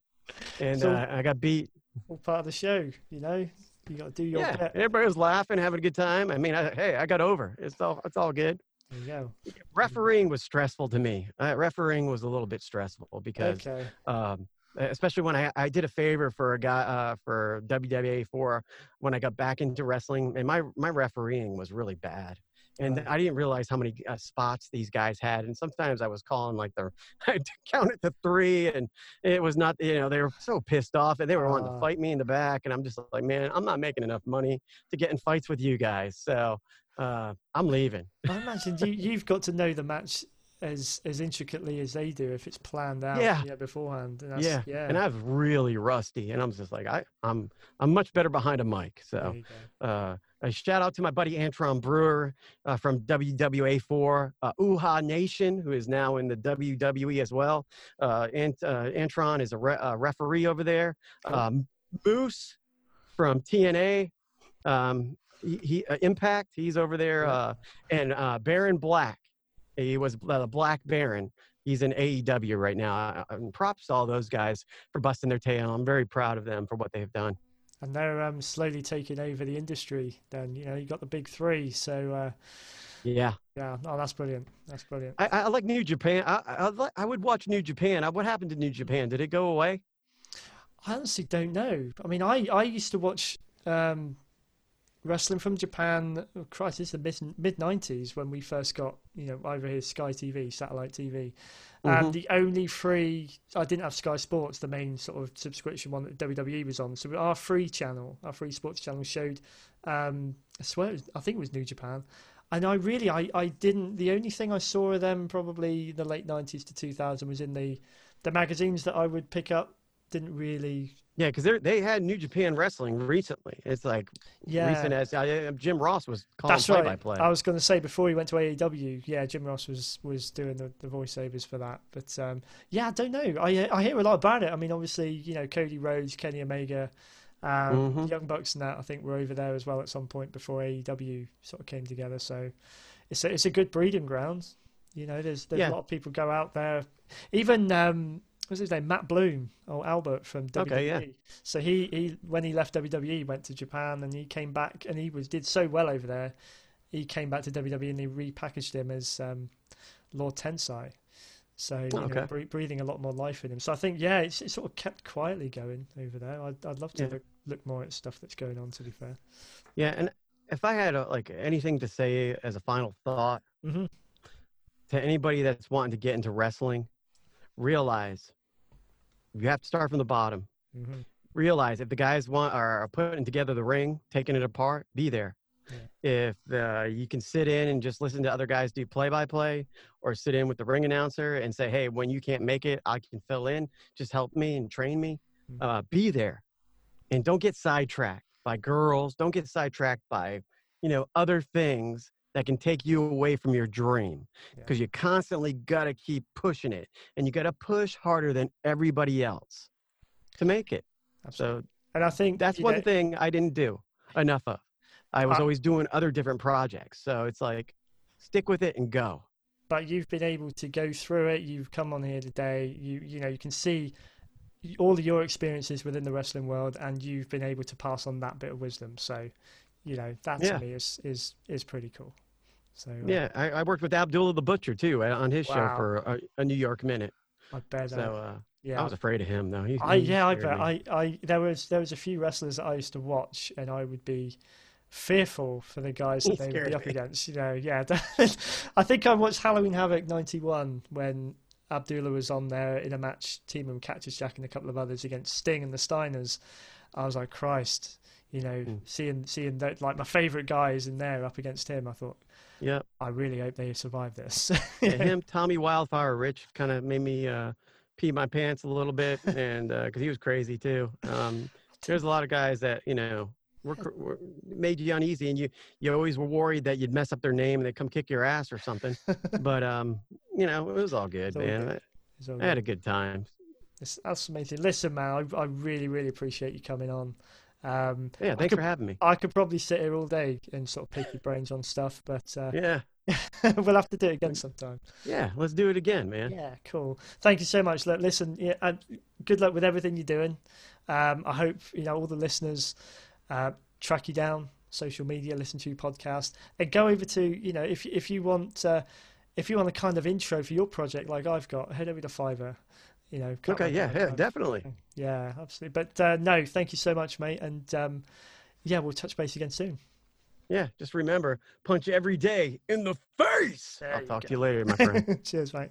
C: And
B: So-
C: uh, I got beat.
B: all part of the show. You know, you got to do your
C: Yeah, everybody was laughing, having a good time. I mean, I, hey, I got over. It's all it's all good.
B: There you go.
C: Refereeing was stressful to me. Uh, refereeing was a little bit stressful because
B: Okay.
C: um, especially when I, I did a favor for a guy uh, for WWA4 when I got back into wrestling, and my my refereeing was really bad, and
B: Right.
C: I didn't realize how many uh, spots these guys had, and sometimes I was calling like they're, I had to count it to three, and it was not you know they were so pissed off, and they were wanting to fight me in the back, and I'm just like man, I'm not making enough money to get in fights with you guys, so uh, I'm leaving.
B: I imagine you you've got to know the match as as intricately as they do if it's planned out
C: Yeah.
B: know, beforehand. And that's,
C: Yeah,
B: yeah.
C: and I was really rusty, and I'm just like I I'm I'm much better behind a mic, so.
B: There you go.
C: Uh, a shout out to my buddy Antron Brewer uh, from WWA4, uh, Uhaa Nation, who is now in the WWE as well. Uh, Ant, uh, Antron is a re- uh, referee over there. Um, Moose from TNA, um, he, he uh, Impact, he's over there. Uh, and uh, Baron Black, he was the Black Baron. He's in AEW right now. Uh, and props to all those guys for busting their tail. I'm very proud of them for what they've done.
B: And they're um, slowly taking over the industry. Then you know you got the big three. So uh,
C: Yeah.
B: yeah, oh, that's brilliant. That's brilliant.
C: I, I like New Japan. I, I, I I would watch New Japan. Uh, What happened to New Japan? Did it go away?
B: I honestly don't know. I mean, I, I used to watch um, wrestling from Japan. Oh, Christ, it's the mid mid nineties when we first got you know over here Sky TV, satellite TV, and
C: Mhm.
B: the only free I didn't have Sky Sports, the main sort of subscription one that WWE was on. So our free channel, our free sports channel showed. Um, I swear, it was, I think it was New Japan. And I really, I, I didn't. The only thing I saw of them probably the late nineties to two thousand was in the the magazines that I would pick up. Didn't really
C: Yeah, because they they had New Japan Wrestling recently. It's like
B: Yeah,
C: recent as uh, Jim Ross was calling
B: that's
C: play
B: right.
C: by play.
B: I was going to say before he went to AEW, yeah, Jim Ross was was doing the, the voiceovers for that. But um, yeah, I don't know. I I hear a lot about it. I mean, obviously, you know, Cody Rhodes, Kenny Omega, um,
C: Mhm.
B: Young Bucks, and that I think were over there as well at some point before AEW sort of came together. So it's a, it's a good breeding ground. You know, there's there's
C: Yeah.
B: a lot of people go out there. Even um, what's his name, Matt Bloom or Albert from WWE.
C: Okay, yeah.
B: So he, he when he left WWE, went to Japan and he came back and he was did so well over there. He came back to WWE and they repackaged him as um, Lord Tensai. So know,
C: Okay.
B: bre- breathing a lot more life in him. So I think yeah, it's, it's sort of kept quietly going over there. I'd, I'd love to
C: Yeah.
B: look, look more at stuff that's going on. To be fair.
C: yeah, and if I had uh like anything to say as a final thought
B: hmm
C: to anybody that's wanting to get into wrestling, realize you have to start from the bottom.
B: hmm
C: realize if the guys want are putting together the ring, taking it apart, be there. If uh, you can sit in and just listen to other guys do play by play, or sit in with the ring announcer and say, "Hey, when you can't make it, I can fill in. Just help me and train me."
B: Mhm.
C: Uh, be there, and don't get sidetracked by girls. Don't get sidetracked by, you know, other things that can take you away from your dream.
B: Yeah.
C: Because you constantly gotta keep pushing it, and you gotta push harder than everybody else to make it.
B: Absolutely.
C: So
B: And I think
C: that's one
B: know-
C: thing I didn't do enough of. I was
B: Uh,
C: always doing other different projects. So it's like, stick with it and go.
B: but you've been able to go through it. You've come on here today. You you know you can see all of your experiences within the wrestling world, and you've been able to pass on that bit of wisdom. So, you know that to
C: Yeah.
B: me is is is pretty cool. So uh,
C: Yeah, I, I worked with Abdullah the Butcher too on his show for a, a New York minute.
B: I bet.
C: So uh,
B: Yeah,
C: I was afraid of him though. He,
B: I
C: he
B: yeah, I bet.
C: me.
B: I, I there was there was a few wrestlers that I used to watch, and I would be fearful for the guys that they would be up
C: me.
B: against. You know, yeah. I think I watched Halloween Havoc '91 when Abdullah was on there in a match, teaming with Cactus Jack and a couple of others against Sting and the Steiners. I was like, Christ, you know,
C: Mm.
B: seeing seeing that like my favorite guys in there up against him. I thought,
C: Yeah,
B: I really hope they survive this.
C: yeah, him, Tommy Wildfire Rich, kind of made me uh, pee my pants a little bit, and because he was crazy too. Um, there's a lot of guys that you know were, were made you uneasy, and you you always were worried that you'd mess up their name and they'd come kick your ass or something. but um, you know, it was all good,
B: It's all
C: man.
B: good. All
C: I, had a good time.
B: That's, that's amazing. Listen, man, I, I really, really appreciate you coming on. Um,
C: Yeah, thanks
B: could-
C: for having me.
B: I could probably sit here all day and sort of pick your brains on stuff, but uh,
C: Yeah,
B: we'll have to do it again sometime.
C: yeah, let's do it again, man.
B: Yeah, cool. Thank you so much. Look, listen, yeah, and good luck with everything you're doing. Um, I hope you know all the listeners uh, track you down, social media, listen to your podcast, and go over to you know if if you want uh, if you want a kind of intro for your project like I've got, head over to Fiverr. You know,
C: Okay, yeah, yeah, definitely.
B: Yeah, absolutely. But uh, no, thank you so much, mate. And um, yeah, we'll touch base again soon.
C: Yeah, just remember, punch every day in the face.
B: There
C: I'll talk
B: go.
C: to you later, my friend.
B: Cheers, mate.